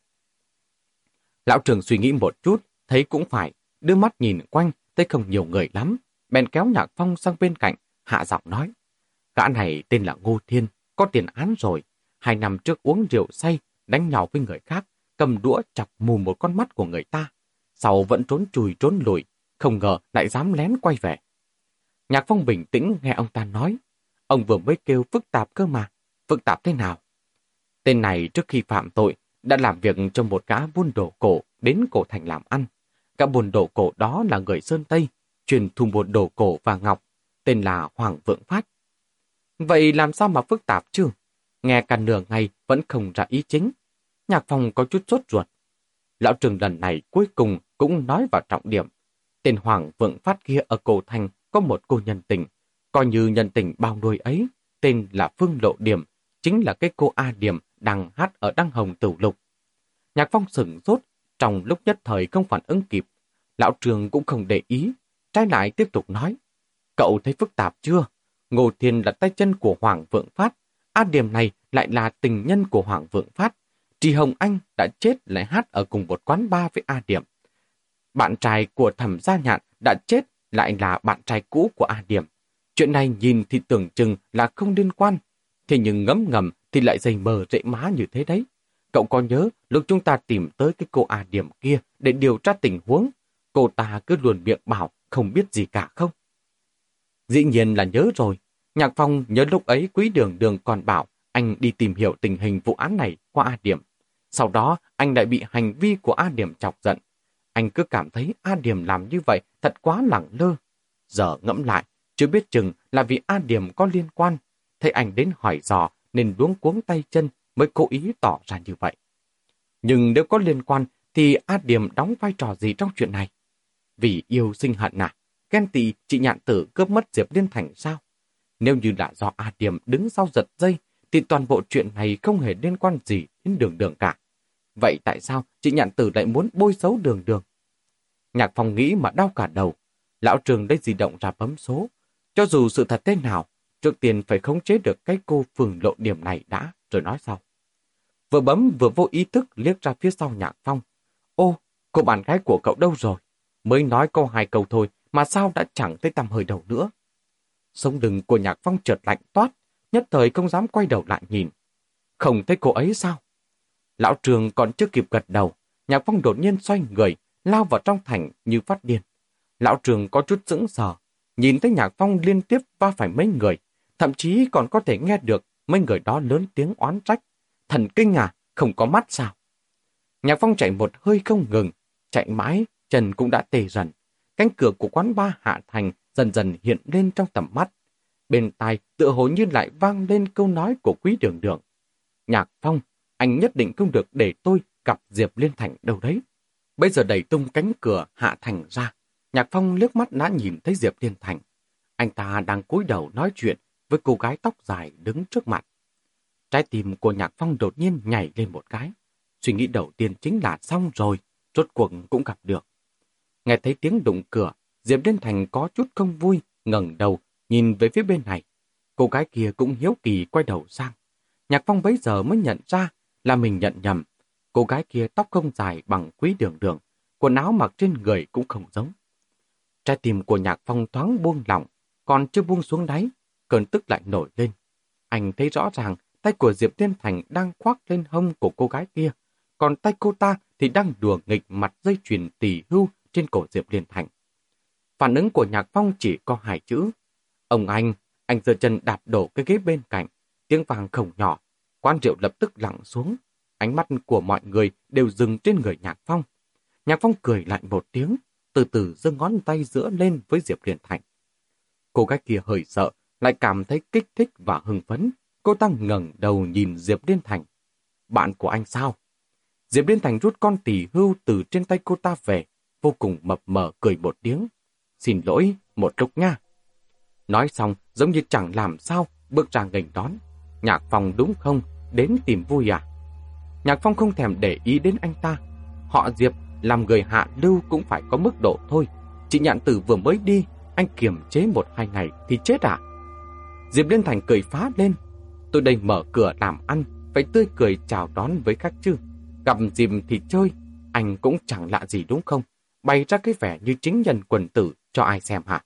Lão trường suy nghĩ một chút, thấy cũng phải, đưa mắt nhìn quanh, thấy không nhiều người lắm. Bèn kéo Nhạc Phong sang bên cạnh, hạ giọng nói. Gã này tên là Ngô Thiên, có tiền án rồi. Hai năm trước uống rượu say, đánh nhau với người khác, cầm đũa chọc mù một con mắt của người ta. Sau vẫn trốn chùi trốn lùi, không ngờ lại dám lén quay về. Nhạc Phong bình tĩnh nghe ông ta nói. Ông vừa mới kêu phức tạp cơ mà. Phức tạp thế nào? Tên này trước khi phạm tội đã làm việc cho một gã buôn đồ cổ đến cổ thành làm ăn. Gã buôn đồ cổ đó là người Sơn Tây, truyền thu buôn đồ cổ và ngọc, tên là Hoàng Vượng Phát. Vậy làm sao mà phức tạp chứ? Nghe cả nửa ngày vẫn không ra ý chính. Nhạc Phong có chút sốt ruột. Lão Trường lần này cuối cùng cũng nói vào trọng điểm. Tên Hoàng Vượng Phát kia ở Cổ Thành có một cô nhân tình, coi như nhân tình bao nuôi ấy, tên là Phương Lộ Điểm, chính là cái cô A Điểm đang hát ở Đăng Hồng Tử Lục. Nhạc Phong sửng sốt, trong lúc nhất thời không phản ứng kịp. Lão Trường cũng không để ý, trái lại tiếp tục nói. Cậu thấy phức tạp chưa? Ngô Thiên là tay chân của Hoàng Vượng Phát, A Điểm này lại là tình nhân của Hoàng Vượng Phát. Trì Hồng Anh đã chết lại hát ở cùng một quán bar với A Điểm. Bạn trai của thẩm gia nhạn đã chết lại là bạn trai cũ của A Điểm. Chuyện này nhìn thì tưởng chừng là không liên quan, thế nhưng ngấm ngầm thì lại dày mờ rễ má như thế đấy. Cậu có nhớ lúc chúng ta tìm tới cái cô A Điểm kia để điều tra tình huống, cô ta cứ luôn miệng bảo không biết gì cả không? Dĩ nhiên là nhớ rồi. Nhạc Phong nhớ lúc ấy quý đường đường còn bảo anh đi tìm hiểu tình hình vụ án này qua A Điểm. Sau đó anh lại bị hành vi của A Điểm chọc giận. Anh cứ cảm thấy A Điểm làm như vậy thật quá lẳng lơ. Giờ ngẫm lại, chưa biết chừng là vì A Điểm có liên quan. Thấy anh đến hỏi dò nên luống cuống tay chân mới cố ý tỏ ra như vậy. Nhưng nếu có liên quan thì A Điểm đóng vai trò gì trong chuyện này? Vì yêu sinh hận à? Ghen tị chị nhạn tử cướp mất Diệp Liên Thành sao? Nếu như là do A Điểm đứng sau giật dây thì toàn bộ chuyện này không hề liên quan gì đến đường đường cả. Vậy tại sao chị nhạn tử lại muốn bôi xấu đường đường? Nhạc phòng nghĩ mà đau cả đầu. Lão trường lấy di động ra bấm số. Cho dù sự thật thế nào, trước tiên phải khống chế được cái cô phường lộ điểm này đã, rồi nói sau. Vừa bấm vừa vô ý thức liếc ra phía sau nhạc phong. Ô, cô bạn gái của cậu đâu rồi? Mới nói câu hai câu thôi mà sao đã chẳng thấy tầm hơi đầu nữa. Sống đừng của nhạc phong trượt lạnh toát, nhất thời không dám quay đầu lại nhìn. Không thấy cô ấy sao? Lão trường còn chưa kịp gật đầu, nhạc phong đột nhiên xoay người, lao vào trong thành như phát điên. Lão trường có chút sững sờ, nhìn thấy nhạc phong liên tiếp va phải mấy người, thậm chí còn có thể nghe được mấy người đó lớn tiếng oán trách. Thần kinh à, không có mắt sao? Nhạc phong chạy một hơi không ngừng, chạy mãi, chân cũng đã tê dần. Cánh cửa của quán ba hạ thành dần dần hiện lên trong tầm mắt. Bên tai tựa hồ như lại vang lên câu nói của quý đường đường. Nhạc phong, anh nhất định không được để tôi gặp Diệp Liên Thành đâu đấy. Bây giờ đẩy tung cánh cửa hạ thành ra, Nhạc Phong liếc mắt đã nhìn thấy Diệp Liên Thành. Anh ta đang cúi đầu nói chuyện với cô gái tóc dài đứng trước mặt. Trái tim của Nhạc Phong đột nhiên nhảy lên một cái. Suy nghĩ đầu tiên chính là xong rồi, rốt cuộc cũng gặp được. Nghe thấy tiếng đụng cửa, Diệp Liên Thành có chút không vui, ngẩng đầu, nhìn về phía bên này. Cô gái kia cũng hiếu kỳ quay đầu sang. Nhạc Phong bấy giờ mới nhận ra là mình nhận nhầm. Cô gái kia tóc không dài bằng quý đường đường, quần áo mặc trên người cũng không giống. Trái tim của Nhạc Phong thoáng buông lỏng, còn chưa buông xuống đáy, cơn tức lại nổi lên. Anh thấy rõ ràng tay của Diệp Thiên Thành đang khoác lên hông của cô gái kia, còn tay cô ta thì đang đùa nghịch mặt dây chuyền tỷ hưu trên cổ Diệp Liên Thành. Phản ứng của Nhạc Phong chỉ có hai chữ. Ông anh, anh giơ chân đạp đổ cái ghế bên cạnh, tiếng vàng khổng nhỏ, quan rượu lập tức lặng xuống. Ánh mắt của mọi người đều dừng trên người Nhạc Phong. Nhạc Phong cười lại một tiếng, từ từ giơ ngón tay giữa lên với Diệp Liên Thành. Cô gái kia hơi sợ, lại cảm thấy kích thích và hưng phấn. Cô ta ngẩng đầu nhìn Diệp Liên Thành. Bạn của anh sao? Diệp Liên Thành rút con tỷ hưu từ trên tay cô ta về, vô cùng mập mờ cười một tiếng. Xin lỗi, một lúc nha. Nói xong, giống như chẳng làm sao, bước ra ngành đón. Nhạc Phong đúng không? Đến tìm vui à? Nhạc Phong không thèm để ý đến anh ta. Họ Diệp làm người hạ lưu cũng phải có mức độ thôi. Chị nhạn tử vừa mới đi, anh kiềm chế một hai ngày thì chết à? Diệp Liên Thành cười phá lên. Tôi đây mở cửa làm ăn, phải tươi cười chào đón với khách chứ. Gặp dìm thì chơi, anh cũng chẳng lạ gì đúng không? Bày ra cái vẻ như chính nhân quần tử cho ai xem hả?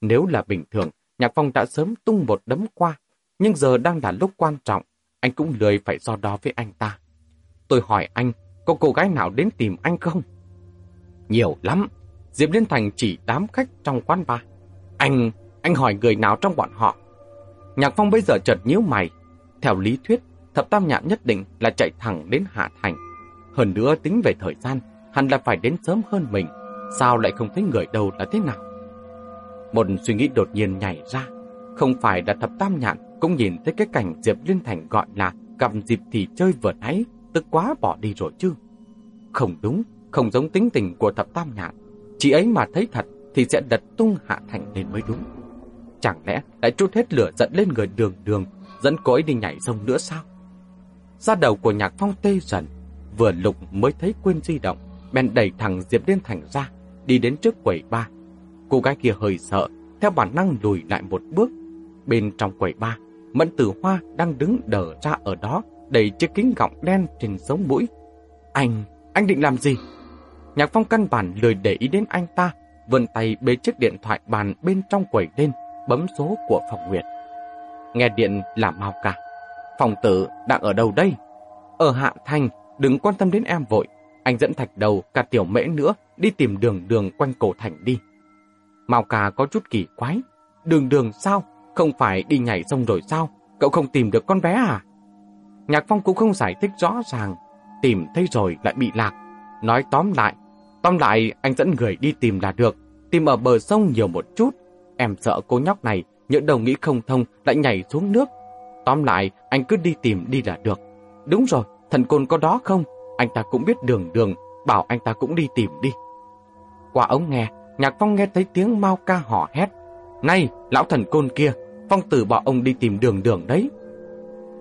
Nếu là bình thường, Nhạc Phong đã sớm tung một đấm qua, nhưng giờ đang là lúc quan trọng, anh cũng lười phải so đo với anh ta. Tôi hỏi anh, có cô gái nào đến tìm anh không? Nhiều lắm. Diệp Liên Thành chỉ đám khách trong quán bar. Anh, anh hỏi người nào trong bọn họ? Nhạc Phong bây giờ chợt nhíu mày. Theo lý thuyết, thập tam nhạn nhất định là chạy thẳng đến Hạ Thành. Hơn nữa tính về thời gian, hẳn là phải đến sớm hơn mình. Sao lại không thấy người đâu là thế nào? Một suy nghĩ đột nhiên nhảy ra. Không phải là thập tam nhạn cũng nhìn thấy cái cảnh Diệp Liên Thành gọi là gặp dịp thì chơi vừa nãy, tức quá bỏ đi rồi chứ. Không đúng, không giống tính tình của thập tam nhạn. Chị ấy mà thấy thật thì sẽ đật tung hạ thành lên mới đúng. Chẳng lẽ lại trút hết lửa giận lên người đường đường, dẫn cô ấy đi nhảy sông nữa sao? Ra đầu của nhạc phong tê dần, vừa lục mới thấy quên di động, bèn đẩy thẳng Diệp Liên Thành ra, đi đến trước quầy ba. Cô gái kia hơi sợ, theo bản năng lùi lại một bước. Bên trong quầy ba, Mẫn Tử Hoa đang đứng đờ ra ở đó, đầy chiếc kính gọng đen trên sống mũi. Anh, anh định làm gì? Nhạc Phong căn bản lười để ý đến anh ta, vươn tay bế chiếc điện thoại bàn bên trong quầy lên, bấm số của Phòng Nguyệt. Nghe điện là mau cả. Phòng tử đang ở đâu đây? Ở Hạ Thành, đừng quan tâm đến em vội. Anh dẫn thạch đầu cả tiểu mễ nữa đi tìm đường đường quanh cổ thành đi. Mao Cà có chút kỳ quái. Đường đường sao? Không phải đi nhảy sông rồi sao? Cậu không tìm được con bé à? Nhạc Phong cũng không giải thích rõ ràng. Tìm thấy rồi lại bị lạc. Nói tóm lại. Tóm lại anh dẫn người đi tìm là được. Tìm ở bờ sông nhiều một chút. Em sợ cô nhóc này nhỡ đầu nghĩ không thông lại nhảy xuống nước. Tóm lại anh cứ đi tìm đi là được. Đúng rồi, thần côn có đó không? Anh ta cũng biết đường đường, bảo anh ta cũng đi tìm đi. Qua ống nghe, Nhạc Phong nghe thấy tiếng mau ca hò hét. Này, lão thần côn kia, Phong tử bảo ông đi tìm đường đường đấy.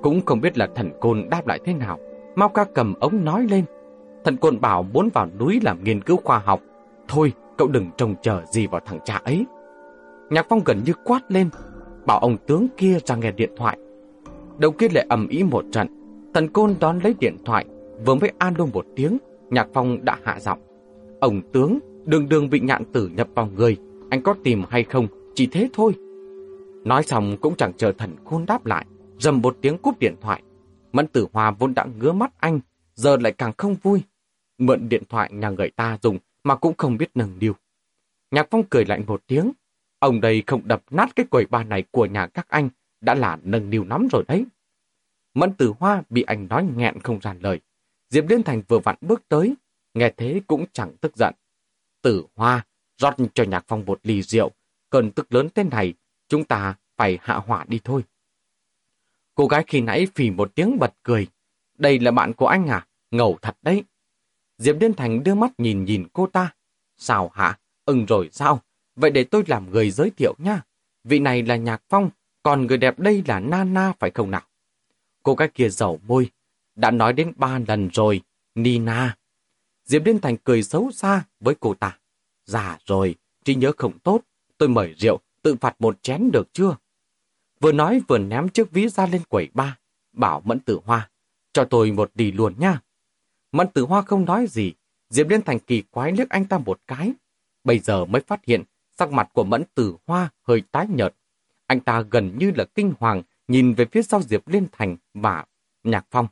Cũng không biết là thần côn đáp lại thế nào. Mau ca cầm ống nói lên. Thần côn bảo muốn vào núi làm nghiên cứu khoa học. Thôi, cậu đừng trông chờ gì vào thằng cha ấy. Nhạc Phong gần như quát lên, bảo ông tướng kia ra nghe điện thoại. Đầu kia lại ầm ý một trận. Thần côn đón lấy điện thoại, vừa mới an đô một tiếng, Nhạc Phong đã hạ giọng. Ông tướng, đường đường bị nhạn tử nhập vào người, anh có tìm hay không, chỉ thế thôi. Nói xong cũng chẳng chờ thần khôn đáp lại, dầm một tiếng cúp điện thoại. Mẫn tử hòa vốn đã ngứa mắt anh, giờ lại càng không vui. Mượn điện thoại nhà người ta dùng mà cũng không biết nâng điều. Nhạc Phong cười lạnh một tiếng. Ông đây không đập nát cái quầy ba này của nhà các anh, đã là nâng niu lắm rồi đấy. Mẫn tử hoa bị anh nói nghẹn không ra lời. Diệp Liên Thành vừa vặn bước tới, nghe thế cũng chẳng tức giận. Tử hoa, rót cho nhạc phong một ly rượu, cơn tức lớn thế này, chúng ta phải hạ hỏa đi thôi. Cô gái khi nãy phì một tiếng bật cười. Đây là bạn của anh à? Ngầu thật đấy. Diệp Liên Thành đưa mắt nhìn nhìn cô ta. Sao hả? Ừng rồi sao? Vậy để tôi làm người giới thiệu nha. Vị này là Nhạc Phong, còn người đẹp đây là Nana phải không nào? Cô gái kia giàu môi. Đã nói đến ba lần rồi. Nina. Diệp Liên Thành cười xấu xa với cô ta. Già rồi, trí nhớ không tốt. Tôi mời rượu, tự phạt một chén được chưa? Vừa nói vừa ném chiếc ví ra lên quầy ba. Bảo Mẫn Tử Hoa. Cho tôi một đi luôn nha. Mẫn Tử Hoa không nói gì. Diệp Liên Thành kỳ quái liếc anh ta một cái. Bây giờ mới phát hiện sắc mặt của Mẫn Tử Hoa hơi tái nhợt. Anh ta gần như là kinh hoàng nhìn về phía sau Diệp Liên Thành và Nhạc Phong.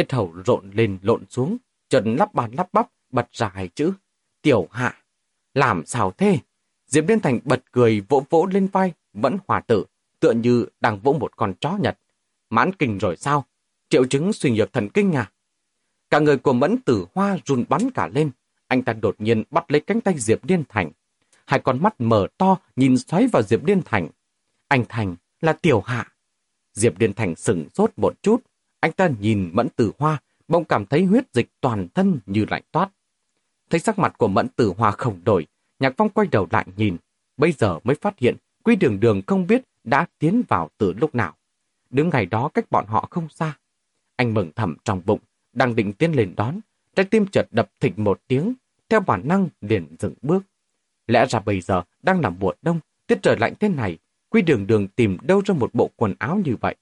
Yết hầu rộn lên lộn xuống, trần lắp bàn lắp bắp, bật ra hai chữ. Tiểu hạ. Làm sao thế? Diệp Liên Thành bật cười vỗ vỗ lên vai, vẫn hòa tử, tựa như đang vỗ một con chó nhật. Mãn kinh rồi sao? Triệu chứng suy nhược thần kinh à? Cả người của mẫn tử hoa run bắn cả lên. Anh ta đột nhiên bắt lấy cánh tay Diệp Liên Thành. Hai con mắt mở to nhìn xoáy vào Diệp Liên Thành. Anh Thành là tiểu hạ. Diệp Liên Thành sừng sốt một chút. Anh ta nhìn mẫn tử hoa, bỗng cảm thấy huyết dịch toàn thân như lạnh toát. Thấy sắc mặt của mẫn tử hoa không đổi, Nhạc Phong quay đầu lại nhìn. Bây giờ mới phát hiện Quy Đường Đường không biết đã tiến vào từ lúc nào. Đứng ngày đó cách bọn họ không xa. Anh mừng thầm trong bụng, đang định tiến lên đón. Trái tim chợt đập thịt một tiếng, theo bản năng liền dừng bước. Lẽ ra bây giờ đang là mùa đông, tiết trời lạnh thế này, Quy Đường Đường tìm đâu ra một bộ quần áo như vậy.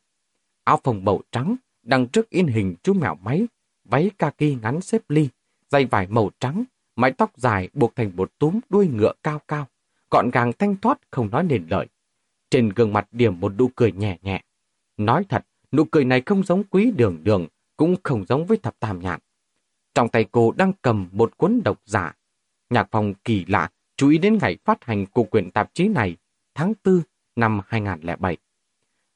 Áo phồng màu trắng, đằng trước in hình chú mèo máy, váy kaki ngắn xếp ly, dây vải màu trắng, mái tóc dài buộc thành một túm đuôi ngựa cao cao, gọn gàng thanh thoát không nói nền lời. Trên gương mặt điểm một nụ cười nhẹ nhẹ. Nói thật, nụ cười này không giống quý đường đường, cũng không giống với thập tam nhạn. Trong tay cô đang cầm một cuốn độc giả. Nhạc phòng kỳ lạ, chú ý đến ngày phát hành của quyển tạp chí này, tháng 4 năm 2007.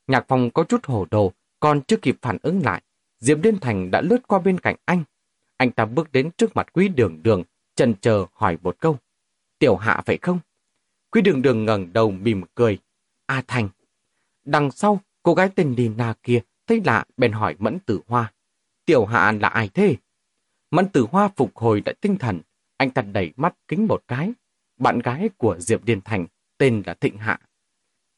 Nhạc phòng có chút hồ đồ, còn chưa kịp phản ứng lại. Diệp Liên Thành đã lướt qua bên cạnh anh. Anh ta bước đến trước mặt quý đường đường, chần chờ hỏi một câu. Tiểu hạ phải không? Quý đường đường ngẩng đầu mỉm cười. A Thành. Đằng sau, cô gái tên Lina kia thấy lạ bèn hỏi Mẫn Tử Hoa. Tiểu hạ là ai thế? Mẫn Tử Hoa phục hồi lại tinh thần, anh ta đẩy mắt kính một cái. Bạn gái của Diệp Điền Thành tên là Thịnh Hạ.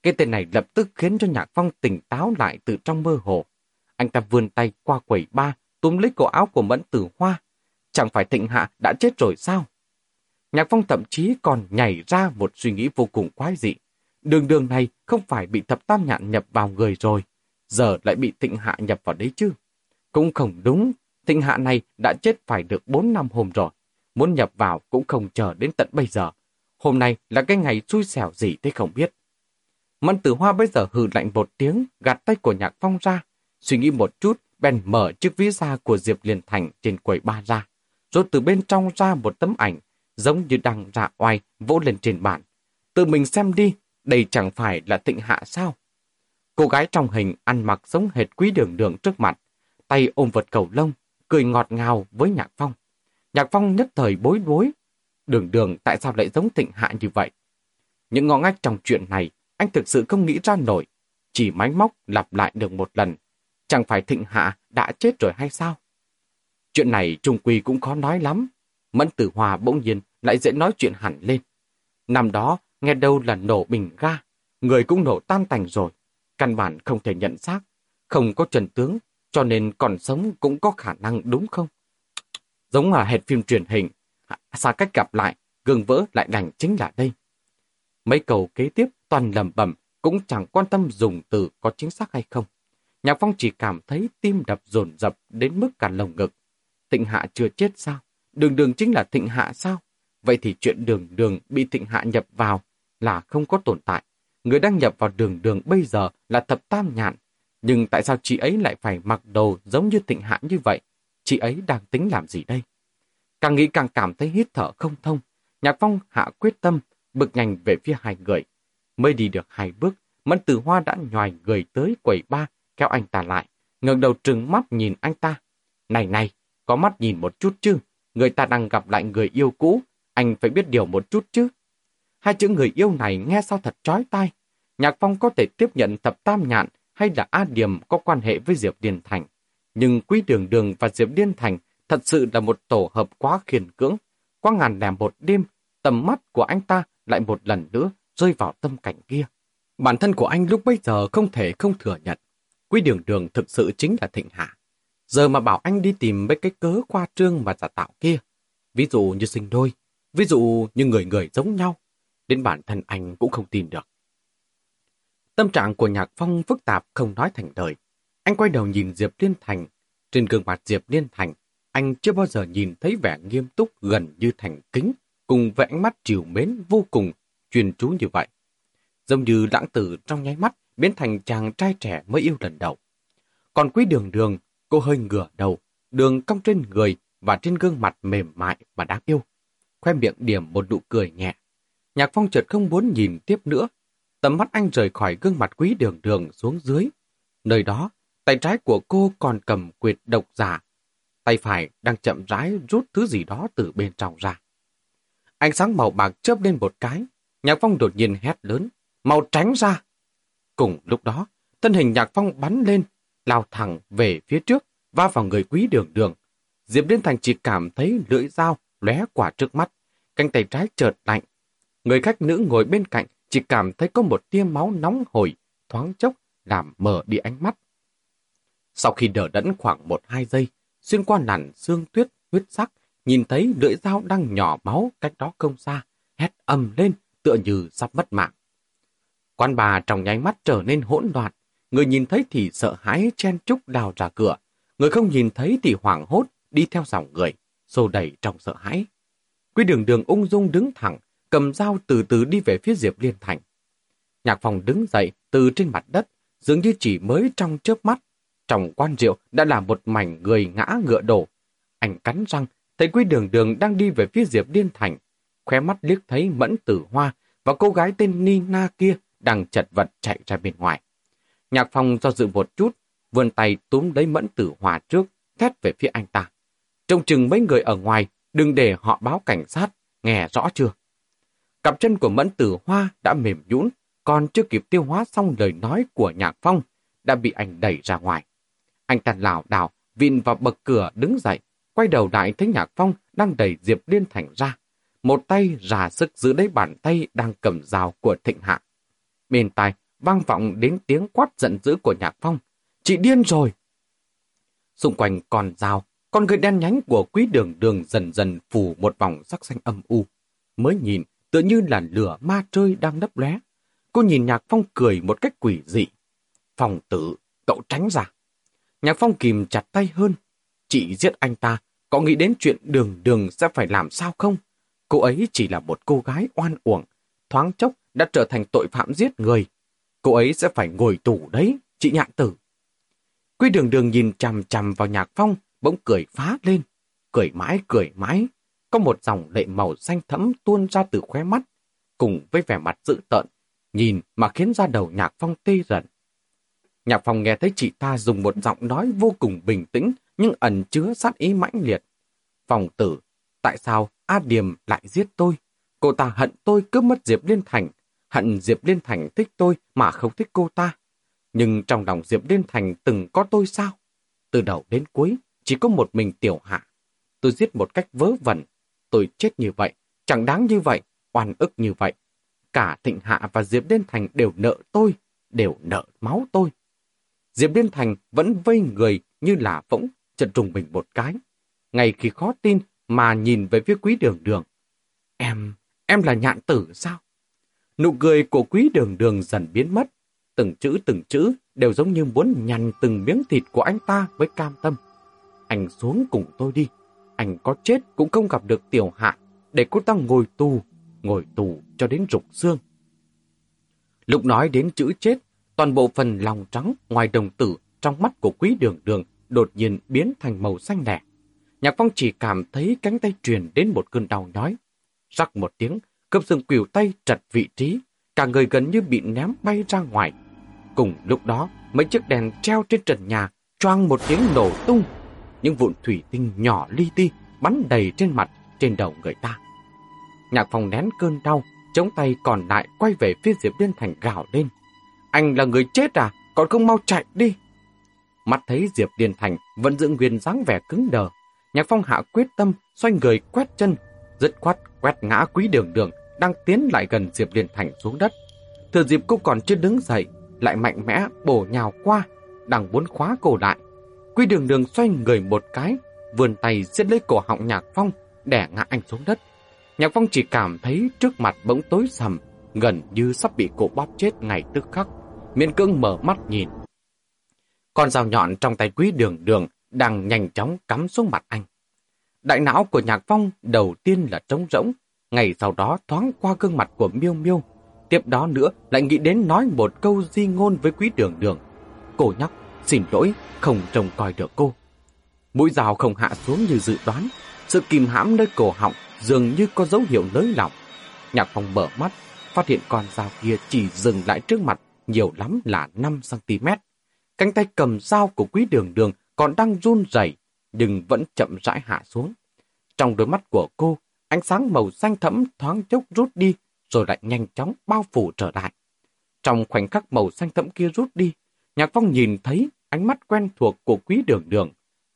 Cái tên này lập tức khiến cho Nhạc Phong tỉnh táo lại từ trong mơ hồ. Anh ta vươn tay qua quầy ba, túm lấy cổ áo của Mẫn Tử Hoa. Chẳng phải Thịnh Hạ đã chết rồi sao? Nhạc Phong thậm chí còn nhảy ra một suy nghĩ vô cùng quái dị. Đường đường này không phải bị thập tam nhạn nhập vào người rồi, giờ lại bị Thịnh Hạ nhập vào đấy chứ. Cũng không đúng, Thịnh Hạ này đã chết phải được 4 năm hôm rồi. Muốn nhập vào cũng không chờ đến tận bây giờ. Hôm nay là cái ngày xui xẻo gì thế không biết. Mẫn tử hoa bây giờ hừ lạnh một tiếng, gạt tay của nhạc phong ra. Suy nghĩ một chút, bèn mở chiếc ví da của Diệp Liên Thành trên quầy ba ra. Rồi từ bên trong ra một tấm ảnh, giống như đang ra oai, vỗ lên trên bàn. Tự mình xem đi, đây chẳng phải là tịnh hạ sao? Cô gái trong hình ăn mặc giống hệt quý đường đường trước mặt, tay ôm vật cầu lông, cười ngọt ngào với Nhạc Phong. Nhạc Phong nhất thời bối rối. Đường đường tại sao lại giống tịnh hạ như vậy? Những ngõ ngách trong chuyện này, anh thực sự không nghĩ ra nổi. Chỉ máy móc lặp lại được một lần. Chẳng phải thịnh hạ đã chết rồi hay sao? Chuyện này trung quy cũng khó nói lắm. Mẫn tử hòa bỗng nhiên lại dễ nói chuyện hẳn lên. Năm đó, nghe đâu là nổ bình ga, người cũng nổ tan tành rồi. Căn bản không thể nhận xác, không có trần tướng, cho nên còn sống cũng có khả năng đúng không? Giống là hệt phim truyền hình, xa cách gặp lại, gương vỡ lại đành chính là đây. Mấy cầu kế tiếp toàn lầm bẩm cũng chẳng quan tâm dùng từ có chính xác hay không. Nhạc Phong chỉ cảm thấy tim đập dồn dập đến mức cả lồng ngực. Thịnh Hạ chưa chết sao? Đường đường chính là Thịnh Hạ sao? Vậy thì chuyện đường đường bị Thịnh Hạ nhập vào là không có tồn tại. Người đang nhập vào đường đường bây giờ là thập tam nhạn. Nhưng tại sao chị ấy lại phải mặc đồ giống như Thịnh Hạ như vậy? Chị ấy đang tính làm gì đây? Càng nghĩ càng cảm thấy hít thở không thông. Nhạc Phong hạ quyết tâm, bực nhanh về phía hai người. Mới đi được hai bước, Mẫn Tử Hoa đã nhòi người tới quầy ba, kéo anh ta lại, ngẩng đầu trừng mắt nhìn anh ta. Này này, có mắt nhìn một chút chứ, người ta đang gặp lại người yêu cũ, anh phải biết điều một chút chứ. Hai chữ người yêu này nghe sao thật trói tai. Nhạc Phong có thể tiếp nhận thập tam nhạn hay là A Điểm có quan hệ với Diệp Điền Thành. Nhưng Quý Đường Đường và Diệp Điền Thành thật sự là một tổ hợp quá khiền cưỡng. Qua ngàn lẻ một đêm, tầm mắt của anh ta lại một lần nữa rơi vào tâm cảnh kia. Bản thân của anh lúc bây giờ không thể không thừa nhận. Quý Đường Đường thực sự chính là Thịnh Hạ. Giờ mà bảo anh đi tìm mấy cái cớ qua trương và giả tạo kia. Ví dụ như sinh đôi, ví dụ như người người giống nhau. Đến bản thân anh cũng không tin được. Tâm trạng của Nhạc Phong phức tạp không nói thành lời. Anh quay đầu nhìn Diệp Liên Thành. Trên gương mặt Diệp Liên Thành, anh chưa bao giờ nhìn thấy vẻ nghiêm túc gần như thành kính, cùng với ánh mắt chiều mến vô cùng, chuyên chú như vậy. Giống như lãng tử trong nháy mắt biến thành chàng trai trẻ mới yêu lần đầu. Còn quý đường đường, cô hơi ngửa đầu, đường cong trên người và trên gương mặt mềm mại và đáng yêu. Khoe miệng điểm một nụ cười nhẹ. Nhạc phong chợt không muốn nhìn tiếp nữa, Tầm mắt anh rời khỏi gương mặt quý đường đường xuống dưới. Nơi đó, tay trái của cô còn cầm quyệt độc giả. Tay phải đang chậm rãi rút thứ gì đó từ bên trong ra. Ánh sáng màu bạc chớp lên một cái. Nhạc Phong đột nhiên hét lớn. mau tránh ra! Cùng lúc đó, thân hình Nhạc Phong bắn lên, lao thẳng về phía trước, va vào người quý đường đường. Diệp Liên Thành chỉ cảm thấy lưỡi dao lóe quả trước mắt, cánh tay trái chợt lạnh. Người khách nữ ngồi bên cạnh chỉ cảm thấy có một tia máu nóng hổi, thoáng chốc, làm mờ đi ánh mắt. Sau khi đỡ đẫn khoảng một hai giây, xuyên qua nản xương tuyết, huyết sắc, nhìn thấy lưỡi dao đang nhỏ máu cách đó không xa, hét ầm lên, tựa như sắp mất mạng. Quan bà trong nháy mắt trở nên hỗn loạn, người nhìn thấy thì sợ hãi chen chúc đào ra cửa, người không nhìn thấy thì hoảng hốt đi theo dòng người, xô đẩy trong sợ hãi. Quy đường đường ung dung đứng thẳng, cầm dao từ từ đi về phía Diệp Liên Thành. Nhạc phòng đứng dậy từ trên mặt đất, dường như chỉ mới trong chớp mắt. Trong quan rượu đã là một mảnh người ngã ngựa đổ. Anh cắn răng, thấy quý đường đường đang đi về phía Diệp Liên Thành. Khóe mắt liếc thấy mẫn tử hoa và cô gái tên Nina kia đang chật vật chạy ra bên ngoài. Nhạc Phong do dự một chút, vươn tay túm lấy mẫn tử hoa trước, thét về phía anh ta. Trông chừng mấy người ở ngoài, đừng để họ báo cảnh sát, nghe rõ chưa? Cặp chân của Mẫn Tử Hoa đã mềm nhũn, còn chưa kịp tiêu hóa xong lời nói của Nhạc Phong, đã bị anh đẩy ra ngoài. Anh ta lảo đảo, vịn vào bậc cửa đứng dậy, quay đầu lại thấy Nhạc Phong đang đẩy Diệp Liên Thành ra. Một tay ra sức giữ lấy bàn tay đang cầm dao của Thịnh Hạ. Bên tai vang vọng đến tiếng quát giận dữ của Nhạc Phong. Chị điên rồi! Xung quanh còn dao, con người đen nhánh của quý đường đường dần dần phủ một vòng sắc xanh âm u. Mới nhìn, tựa như là lửa ma trơi đang nấp lóe. Cô nhìn Nhạc Phong cười một cách quỷ dị. Phong tử, cậu tránh ra. Nhạc Phong kìm chặt tay hơn. Chị giết anh ta, có nghĩ đến chuyện đường đường sẽ phải làm sao không? Cô ấy chỉ là một cô gái oan uổng, thoáng chốc đã trở thành tội phạm giết người. Cô ấy sẽ phải ngồi tù đấy, chị nhạn tử. Quy đường đường nhìn chằm chằm vào nhạc phong, bỗng cười phá lên. Cười mãi, cười mãi. Có một dòng lệ màu xanh thẫm tuôn ra từ khóe mắt, cùng với vẻ mặt dữ tợn, nhìn mà khiến ra đầu nhạc phong tê rần. Nhạc phong nghe thấy chị ta dùng một giọng nói vô cùng bình tĩnh, nhưng ẩn chứa sát ý mãnh liệt. Phòng tử, tại sao A Điềm lại giết tôi? Cô ta hận tôi cướp mất Diệp Liên Thành, hận Diệp Liên Thành thích tôi mà không thích cô ta. Nhưng trong lòng Diệp Liên Thành từng có tôi sao? Từ đầu đến cuối, chỉ có một mình tiểu hạ. Tôi giết một cách vớ vẩn. Tôi chết như vậy, chẳng đáng như vậy, oan ức như vậy. Cả Thịnh Hạ và Diệp Liên Thành đều nợ tôi, đều nợ máu tôi. Diệp Liên Thành vẫn vây người như là võng, chật trùng mình một cái. Ngay khi khó tin mà nhìn về phía quý đường đường. Em, em là nhạn tử sao? Nụ cười của quý đường đường dần biến mất. Từng chữ từng chữ đều giống như muốn nhằn từng miếng thịt của anh ta với cam tâm. Anh xuống cùng tôi đi. Anh có chết cũng không gặp được tiểu hạ để cô ta ngồi tù, ngồi tù cho đến rục xương. Lúc nói đến chữ chết, toàn bộ phần lòng trắng ngoài đồng tử trong mắt của quý đường đường đột nhiên biến thành màu xanh đẻ. Nhạc Phong chỉ cảm thấy cánh tay truyền đến một cơn đau nhói. Rắc một tiếng, cơm xương quỷu tay trật vị trí, cả người gần như bị ném bay ra ngoài. Cùng lúc đó, mấy chiếc đèn treo trên trần nhà choang một tiếng nổ tung. Những vụn thủy tinh nhỏ li ti bắn đầy trên mặt, trên đầu người ta. Nhạc Phong nén cơn đau, chống tay còn lại quay về phía Diệp Liên Thành gào lên. Anh là người chết à? Còn không mau chạy đi. Mắt thấy Diệp Liên Thành vẫn giữ nguyên dáng vẻ cứng đờ, Nhạc Phong hạ quyết tâm xoay người quét chân, dứt khoát quét ngã quý đường đường đang tiến lại gần Diệp Liên Thành xuống đất. Thừa dịp cô còn chưa đứng dậy, lại mạnh mẽ bổ nhào qua, đang muốn khóa cổ lại. Quý đường đường xoay người một cái, vươn tay giết lấy cổ họng Nhạc Phong, đẻ ngã anh xuống đất. Nhạc Phong chỉ cảm thấy trước mặt bỗng tối sầm, gần như sắp bị cổ bóp chết ngay tức khắc. Miễn cưỡng mở mắt nhìn. Con dao nhọn trong tay quý đường đường đang nhanh chóng cắm xuống mặt anh. Đại não của Nhạc Phong đầu tiên là trống rỗng, ngày sau đó thoáng qua gương mặt của Miêu Miêu. Tiếp đó nữa lại nghĩ đến nói một câu di ngôn với quý đường đường. Cô nhóc, xin lỗi, không trông coi được cô. Mũi rào không hạ xuống như dự đoán, sự kìm hãm nơi cổ họng dường như có dấu hiệu nới lỏng. Nhạc Phong mở mắt, phát hiện con dao kia chỉ dừng lại trước mặt, nhiều lắm là 5cm. Cánh tay cầm dao của quý đường đường còn đang run rẩy nhưng vẫn chậm rãi hạ xuống. Trong đôi mắt của cô, ánh sáng màu xanh thẫm thoáng chốc rút đi, rồi lại nhanh chóng bao phủ trở lại. Trong khoảnh khắc màu xanh thẫm kia rút đi, Nhạc Phong nhìn thấy ánh mắt quen thuộc của quý đường đường.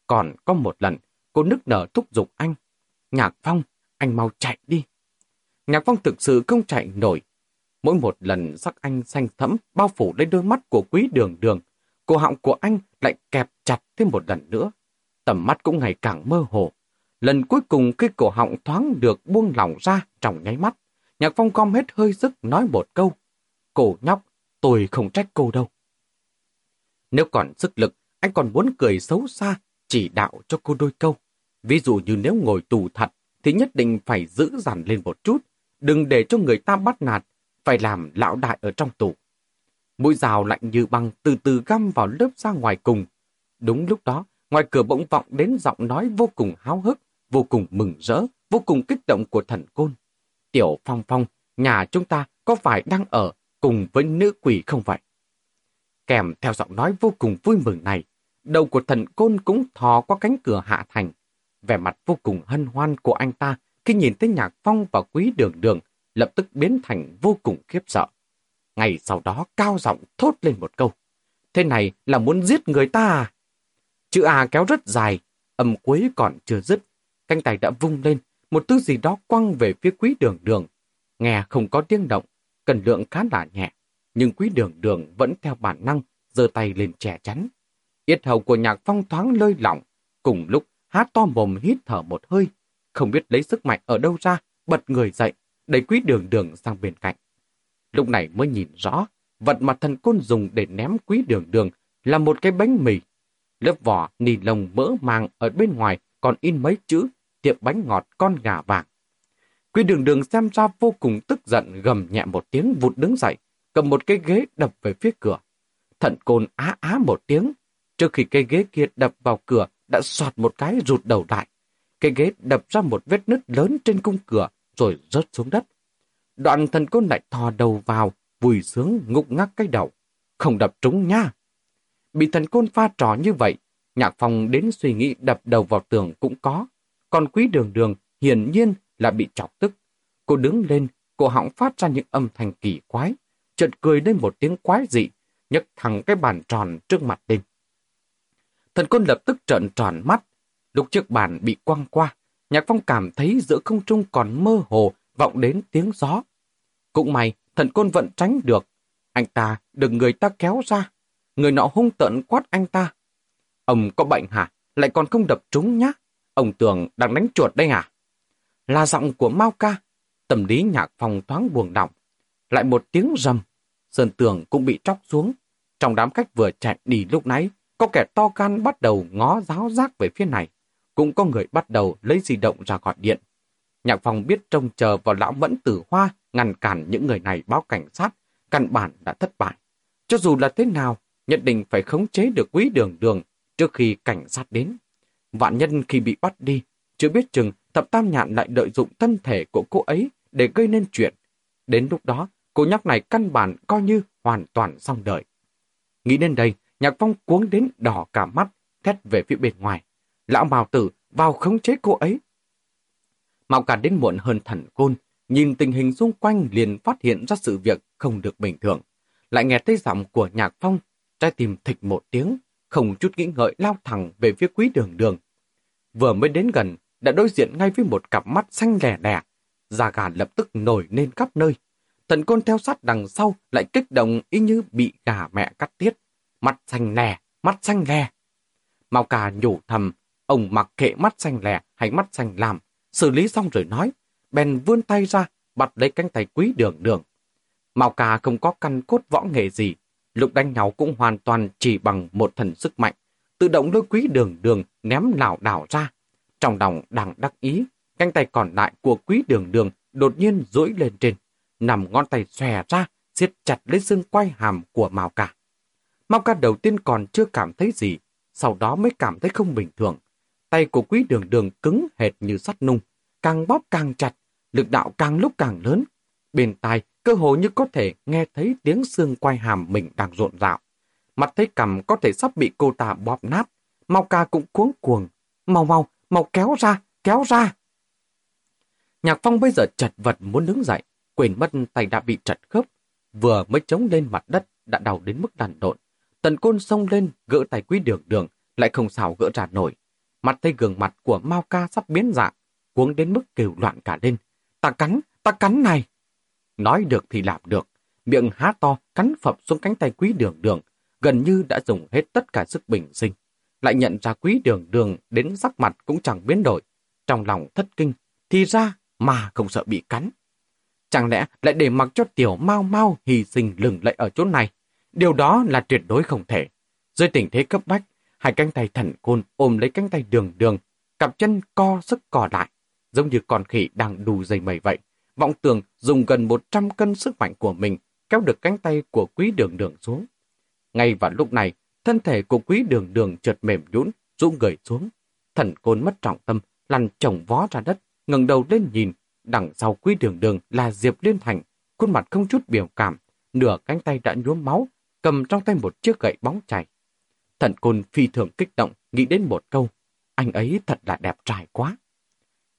Còn có một lần, cô nức nở thúc giục anh. Nhạc Phong, anh mau chạy đi. Nhạc Phong thực sự không chạy nổi. Mỗi một lần sắc anh xanh thẫm bao phủ lên đôi mắt của quý đường đường, cổ họng của anh lại kẹp chặt thêm một lần nữa. Tầm mắt cũng ngày càng mơ hồ. Lần cuối cùng khi cổ họng thoáng được buông lỏng ra trong nháy mắt, Nhạc Phong gom hết hơi sức nói một câu. Cổ nhóc, tôi không trách cô đâu. Nếu còn sức lực, anh còn muốn cười xấu xa, chỉ đạo cho cô đôi câu. Ví dụ như nếu ngồi tù thật, thì nhất định phải giữ dằn lên một chút, đừng để cho người ta bắt nạt, phải làm lão đại ở trong tù. Mũi rào lạnh như băng từ từ găm vào lớp ra ngoài cùng. Đúng lúc đó, ngoài cửa bỗng vọng đến giọng nói vô cùng háo hức, vô cùng mừng rỡ, vô cùng kích động của thần côn. Tiểu Phong Phong, nhà chúng ta có phải đang ở cùng với nữ quỷ không vậy? Kèm theo giọng nói vô cùng vui mừng này, đầu của thần côn cũng thò qua cánh cửa hạ thành. Vẻ mặt vô cùng hân hoan của anh ta khi nhìn thấy nhạc phong và quý đường đường lập tức biến thành vô cùng khiếp sợ. Ngày sau đó cao giọng thốt lên một câu. Thế này là muốn giết người ta à? Chữ A kéo rất dài, âm cuối còn chưa dứt. Cánh tay đã vung lên, một thứ gì đó quăng về phía quý đường đường. Nghe không có tiếng động, cần lượng khá là nhẹ, nhưng quý đường đường vẫn theo bản năng, giơ tay lên che chắn. Yết hầu của nhạc phong thoáng lơi lỏng, cùng lúc hát to mồm hít thở một hơi, không biết lấy sức mạnh ở đâu ra, bật người dậy, đẩy quý đường đường sang bên cạnh. Lúc này mới nhìn rõ, vật mà thần côn dùng để ném quý đường đường là một cái bánh mì. Lớp vỏ nì lông mỡ màng ở bên ngoài còn in mấy chữ tiệm bánh ngọt con gà vàng. Quý đường đường xem ra vô cùng tức giận gầm nhẹ một tiếng vụt đứng dậy, cầm một cái ghế đập về phía cửa. thần côn á á một tiếng, trước khi cây ghế kia đập vào cửa đã soạt một cái rụt đầu lại. Cây ghế đập ra một vết nứt lớn trên cung cửa rồi rớt xuống đất. Đoạn thần côn lại thò đầu vào, vùi sướng ngục ngắc cái đầu. Không đập trúng nha. Bị thần côn pha trò như vậy, nhạc phong đến suy nghĩ đập đầu vào tường cũng có. Còn quý đường đường hiển nhiên là bị chọc tức. Cô đứng lên, cô họng phát ra những âm thanh kỳ quái, chợt cười lên một tiếng quái dị, nhấc thẳng cái bàn tròn trước mặt lên. Thần côn lập tức trợn tròn mắt. Lúc chiếc bàn bị quăng qua, Nhạc Phong cảm thấy giữa không trung còn mơ hồ vọng đến tiếng gió. Cũng may, thần côn vẫn tránh được. Anh ta được người ta kéo ra. Người nọ hung tợn quát anh ta. Ông có bệnh hả? Lại còn không đập trúng nhá. Ông tưởng đang đánh chuột đây à? Là giọng của Mao ca. Tâm lý nhạc phòng thoáng buồn động. Lại một tiếng rầm. Sơn tường cũng bị tróc xuống. Trong đám khách vừa chạy đi lúc nãy, có kẻ to gan bắt đầu ngó giáo giác về phía này. Cũng có người bắt đầu lấy di động ra gọi điện. Nhạc Phong biết trông chờ vào lão mẫn tử hoa ngăn cản những người này báo cảnh sát, căn bản đã thất bại. Cho dù là thế nào, nhất định phải khống chế được quý đường đường trước khi cảnh sát đến. Vạn nhân khi bị bắt đi, chưa biết chừng thập tam nhạn lại lợi dụng thân thể của cô ấy để gây nên chuyện. Đến lúc đó, cô nhóc này căn bản coi như hoàn toàn xong đời. Nghĩ đến đây, Nhạc Phong cuống đến đỏ cả mắt, thét về phía bên ngoài. Lão mào Tử vào khống chế cô ấy. Mạo cả đến muộn hơn thần côn, nhìn tình hình xung quanh liền phát hiện ra sự việc không được bình thường. Lại nghe thấy giọng của Nhạc Phong, trái tim thịch một tiếng, không chút nghĩ ngợi lao thẳng về phía quý đường đường. Vừa mới đến gần, đã đối diện ngay với một cặp mắt xanh lẻ đẻ. Da gà lập tức nổi lên khắp nơi. Thần côn theo sát đằng sau lại kích động y như bị gà mẹ cắt tiết. Mắt xanh lẻ, mắt xanh lẻ. Mao cà nhủ thầm, ông mặc kệ mắt xanh lè hay mắt xanh làm, xử lý xong rồi nói, bèn vươn tay ra, bắt lấy cánh tay quý đường đường. Mao cà không có căn cốt võ nghệ gì, lúc đánh nhau cũng hoàn toàn chỉ bằng một thần sức mạnh, tự động lôi quý đường đường ném lảo đảo ra. Trong lòng đang đắc ý, cánh tay còn lại của quý đường đường đột nhiên duỗi lên trên, nằm ngón tay xòe ra, siết chặt lấy xương quay hàm của Mao Cà. Mao ca đầu tiên còn chưa cảm thấy gì, sau đó mới cảm thấy không bình thường. Tay của quý đường đường cứng hệt như sắt nung, càng bóp càng chặt, lực đạo càng lúc càng lớn. Bên tai, cơ hồ như có thể nghe thấy tiếng xương quay hàm mình đang rộn rạo. Mặt thấy cầm có thể sắp bị cô ta bóp nát. Mau ca cũng cuống cuồng. Mau mau, mau kéo ra, kéo ra. Nhạc Phong bây giờ chật vật muốn đứng dậy, quên mất tay đã bị chật khớp. Vừa mới chống lên mặt đất đã đau đến mức đàn độn. Tần côn xông lên, gỡ tay quý đường đường, lại không xảo gỡ ra nổi. Mặt thấy gương mặt của Mao ca sắp biến dạng, cuống đến mức kêu loạn cả lên. Ta cắn, ta cắn này. Nói được thì làm được, miệng há to cắn phập xuống cánh tay quý đường đường, gần như đã dùng hết tất cả sức bình sinh. Lại nhận ra quý đường đường đến sắc mặt cũng chẳng biến đổi. Trong lòng thất kinh, thì ra mà không sợ bị cắn. Chẳng lẽ lại để mặc cho tiểu mau mau hy sinh lừng lẫy ở chỗ này? Điều đó là tuyệt đối không thể. Dưới tình thế cấp bách, hai cánh tay thần côn ôm lấy cánh tay đường đường, cặp chân co sức cò lại, giống như con khỉ đang đù dây mẩy vậy. Vọng tường dùng gần 100 cân sức mạnh của mình kéo được cánh tay của quý đường đường xuống. Ngay vào lúc này, thân thể của quý đường đường trượt mềm nhũn, rũ người xuống. Thần côn mất trọng tâm, lăn chồng vó ra đất, ngẩng đầu lên nhìn. Đằng sau quý đường đường là Diệp Liên Thành, khuôn mặt không chút biểu cảm, nửa cánh tay đã nhuốm máu, cầm trong tay một chiếc gậy bóng chảy. Thần côn phi thường kích động, nghĩ đến một câu, anh ấy thật là đẹp trai quá.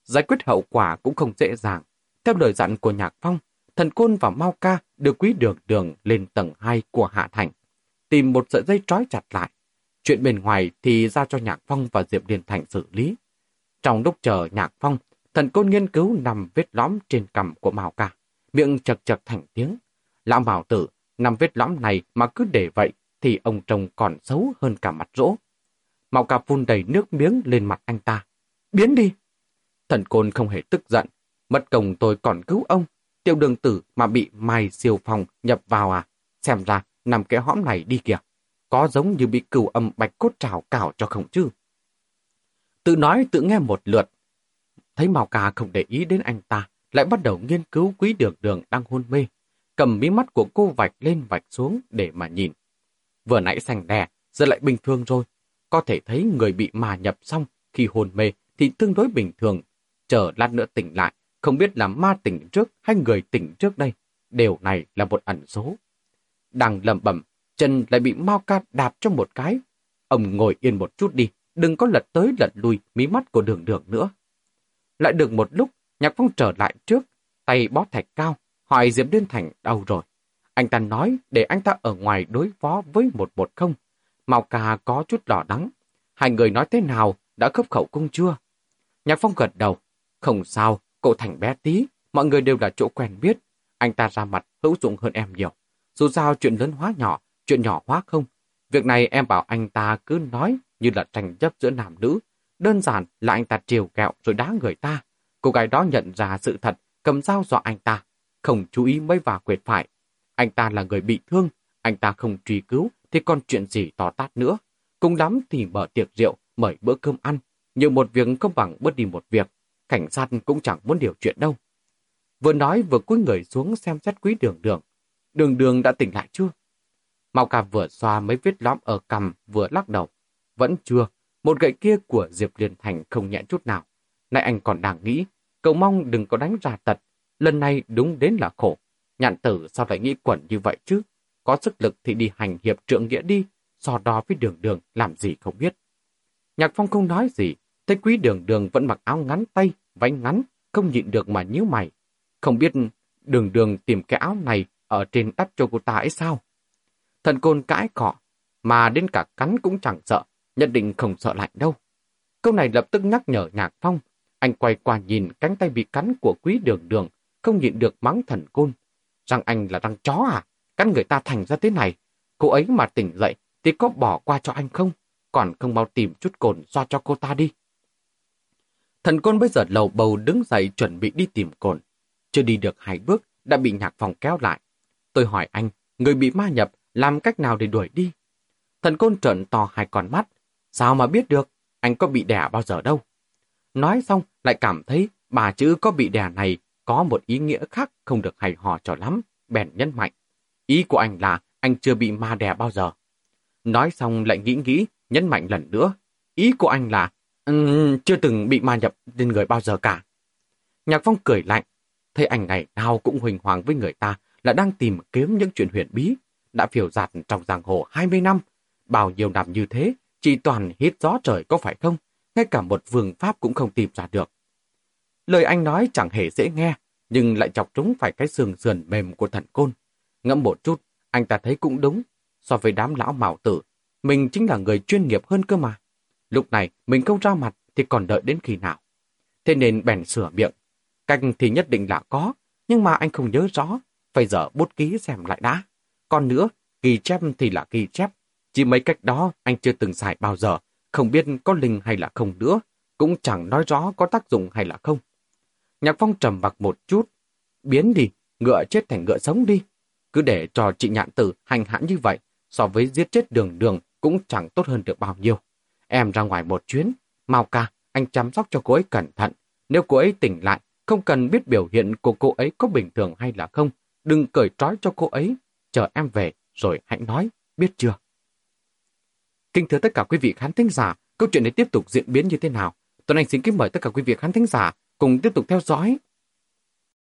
Giải quyết hậu quả cũng không dễ dàng. Theo lời dặn của Nhạc Phong, thần côn và Mao Ca đưa quý đường đường lên tầng 2 của Hạ Thành, tìm một sợi dây trói chặt lại. Chuyện bên ngoài thì giao cho Nhạc Phong và Diệp Điền Thành xử lý. Trong lúc chờ Nhạc Phong, thần côn nghiên cứu nằm vết lõm trên cằm của Mao Ca, miệng chật chật thành tiếng. Lão Mao tử, nằm vết lõm này mà cứ để vậy thì ông trông còn xấu hơn cả mặt rỗ. Mạo Ca phun đầy nước miếng lên mặt anh ta. Biến đi! Thần côn không hề tức giận. Mất công tôi còn cứu ông. Tiêu đường tử mà bị mai siêu phòng nhập vào à? Xem ra nằm cái hõm này đi kìa. Có giống như bị cừu âm bạch cốt trào cào cho không chứ? Tự nói tự nghe một lượt. Thấy Mạo Ca không để ý đến anh ta, lại bắt đầu nghiên cứu quý đường đường đang hôn mê. Cầm mí mắt của cô vạch lên vạch xuống để mà nhìn. Vừa nãy xanh đè, giờ lại bình thường rồi. Có thể thấy người bị mà nhập xong khi hôn mê thì tương đối bình thường. Chờ lát nữa tỉnh lại, không biết là ma tỉnh trước hay người tỉnh trước đây. Điều này là một ẩn số. Đang lầm bẩm, chân lại bị Mao Ca đạp cho một cái. Ông ngồi yên một chút đi, đừng có lật tới lật lui mí mắt của đường đường nữa. Lại được một lúc, Nhạc Phong trở lại trước, tay bó thạch cao, hỏi Diệp Liên Thành đau rồi. Anh ta nói để anh ta ở ngoài đối phó với một một không. Mao Ca có chút đỏ đắng. Hai người nói thế nào, đã khớp khẩu cung chưa? Nhạc Phong gật đầu. Không sao, cậu Thành bé tí, mọi người đều là chỗ quen biết. Anh ta ra mặt hữu dụng hơn em nhiều. Dù sao chuyện lớn hóa nhỏ, chuyện nhỏ hóa không. Việc này em bảo anh ta cứ nói như là tranh chấp giữa nam nữ. Đơn giản là anh ta triều kẹo rồi đá người ta. Cô gái đó nhận ra sự thật, cầm dao dọa anh ta. Không chú ý mới vào quyệt phải. Anh ta là người bị thương, anh ta không truy cứu thì còn chuyện gì to tát nữa. Cùng lắm thì mở tiệc rượu, mời bữa cơm ăn. Nhưng một việc không bằng bớt đi một việc. Cảnh sát cũng chẳng muốn điều chuyện đâu. Vừa nói vừa cúi người xuống xem xét quý đường đường. Đường đường đã tỉnh lại chưa? Mao Ca vừa xoa mấy vết lõm ở cằm vừa lắc đầu. Vẫn chưa, một gậy kia của Diệp Liên Thành không nhẹ chút nào. Nay anh còn đang nghĩ, cậu mong đừng có đánh ra tật. Lần này đúng đến là khổ. Nhạn tử sao lại nghĩ quẩn như vậy chứ? Có sức lực thì đi hành hiệp trượng nghĩa đi, so đo với đường đường làm gì không biết. Nhạc Phong không nói gì, thấy quý đường đường vẫn mặc áo ngắn tay, váy ngắn, không nhịn được mà nhíu mày. Không biết đường đường tìm cái áo này ở trên đắp cho cô ta ấy sao? Thần côn cãi cọ, mà đến cả cắn cũng chẳng sợ, nhất định không sợ lạnh đâu. Câu này lập tức nhắc nhở Nhạc Phong. Anh quay qua nhìn cánh tay bị cắn của quý đường đường, không nhịn được mắng thần côn. Rằng anh là răng chó à? Cắn người ta thành ra thế này. Cô ấy mà tỉnh dậy thì có bỏ qua cho anh không? Còn không mau tìm chút cồn xoa cho cô ta đi. Thần côn bây giờ lầu bầu đứng dậy chuẩn bị đi tìm cồn. Chưa đi được hai bước, đã bị nhạc phòng kéo lại. Tôi hỏi anh, người bị ma nhập, làm cách nào để đuổi đi? Thần côn trợn to hai con mắt. Sao mà biết được? Anh có bị đẻ bao giờ đâu? Nói xong, lại cảm thấy bà chữ có bị đẻ này có một ý nghĩa khác không được hay hò cho lắm. Bèn nhấn mạnh. Ý của anh là anh chưa bị ma đè bao giờ. Nói xong lại nghĩ nghĩ, nhấn mạnh lần nữa. Ý của anh là um, chưa từng bị ma nhập lên người bao giờ cả. Nhạc Phong cười lạnh. Thấy anh ngày nào cũng huỳnh hoàng với người ta là đang tìm kiếm những chuyện huyền bí. Đã phiêu giạt trong giang hồ 20 năm. Bao nhiêu năm như thế, chỉ toàn hít gió trời có phải không? Ngay cả một vương pháp cũng không tìm ra được. Lời anh nói chẳng hề dễ nghe, nhưng lại chọc trúng phải cái sườn sườn mềm của thần côn. Ngẫm một chút, anh ta thấy cũng đúng. So với đám lão mạo tử, mình chính là người chuyên nghiệp hơn cơ mà. Lúc này mình không ra mặt thì còn đợi đến khi nào. Thế nên bèn sửa miệng. cách thì nhất định là có, nhưng mà anh không nhớ rõ. Phải giờ bút ký xem lại đã. Còn nữa, ghi chép thì là ghi chép. Chỉ mấy cách đó anh chưa từng xài bao giờ. Không biết có linh hay là không nữa. Cũng chẳng nói rõ có tác dụng hay là không. Nhạc Phong trầm mặc một chút. Biến đi, ngựa chết thành ngựa sống đi. Cứ để cho chị nhạn tử hành hãn như vậy, so với giết chết đường đường cũng chẳng tốt hơn được bao nhiêu. Em ra ngoài một chuyến, mau ca, anh chăm sóc cho cô ấy cẩn thận. Nếu cô ấy tỉnh lại, không cần biết biểu hiện của cô ấy có bình thường hay là không. Đừng cởi trói cho cô ấy. Chờ em về, rồi hãy nói, biết chưa? Kính thưa tất cả quý vị khán thính giả, câu chuyện này tiếp tục diễn biến như thế nào? Tuấn Anh xin kính mời tất cả quý vị khán thính giả cùng tiếp tục theo dõi.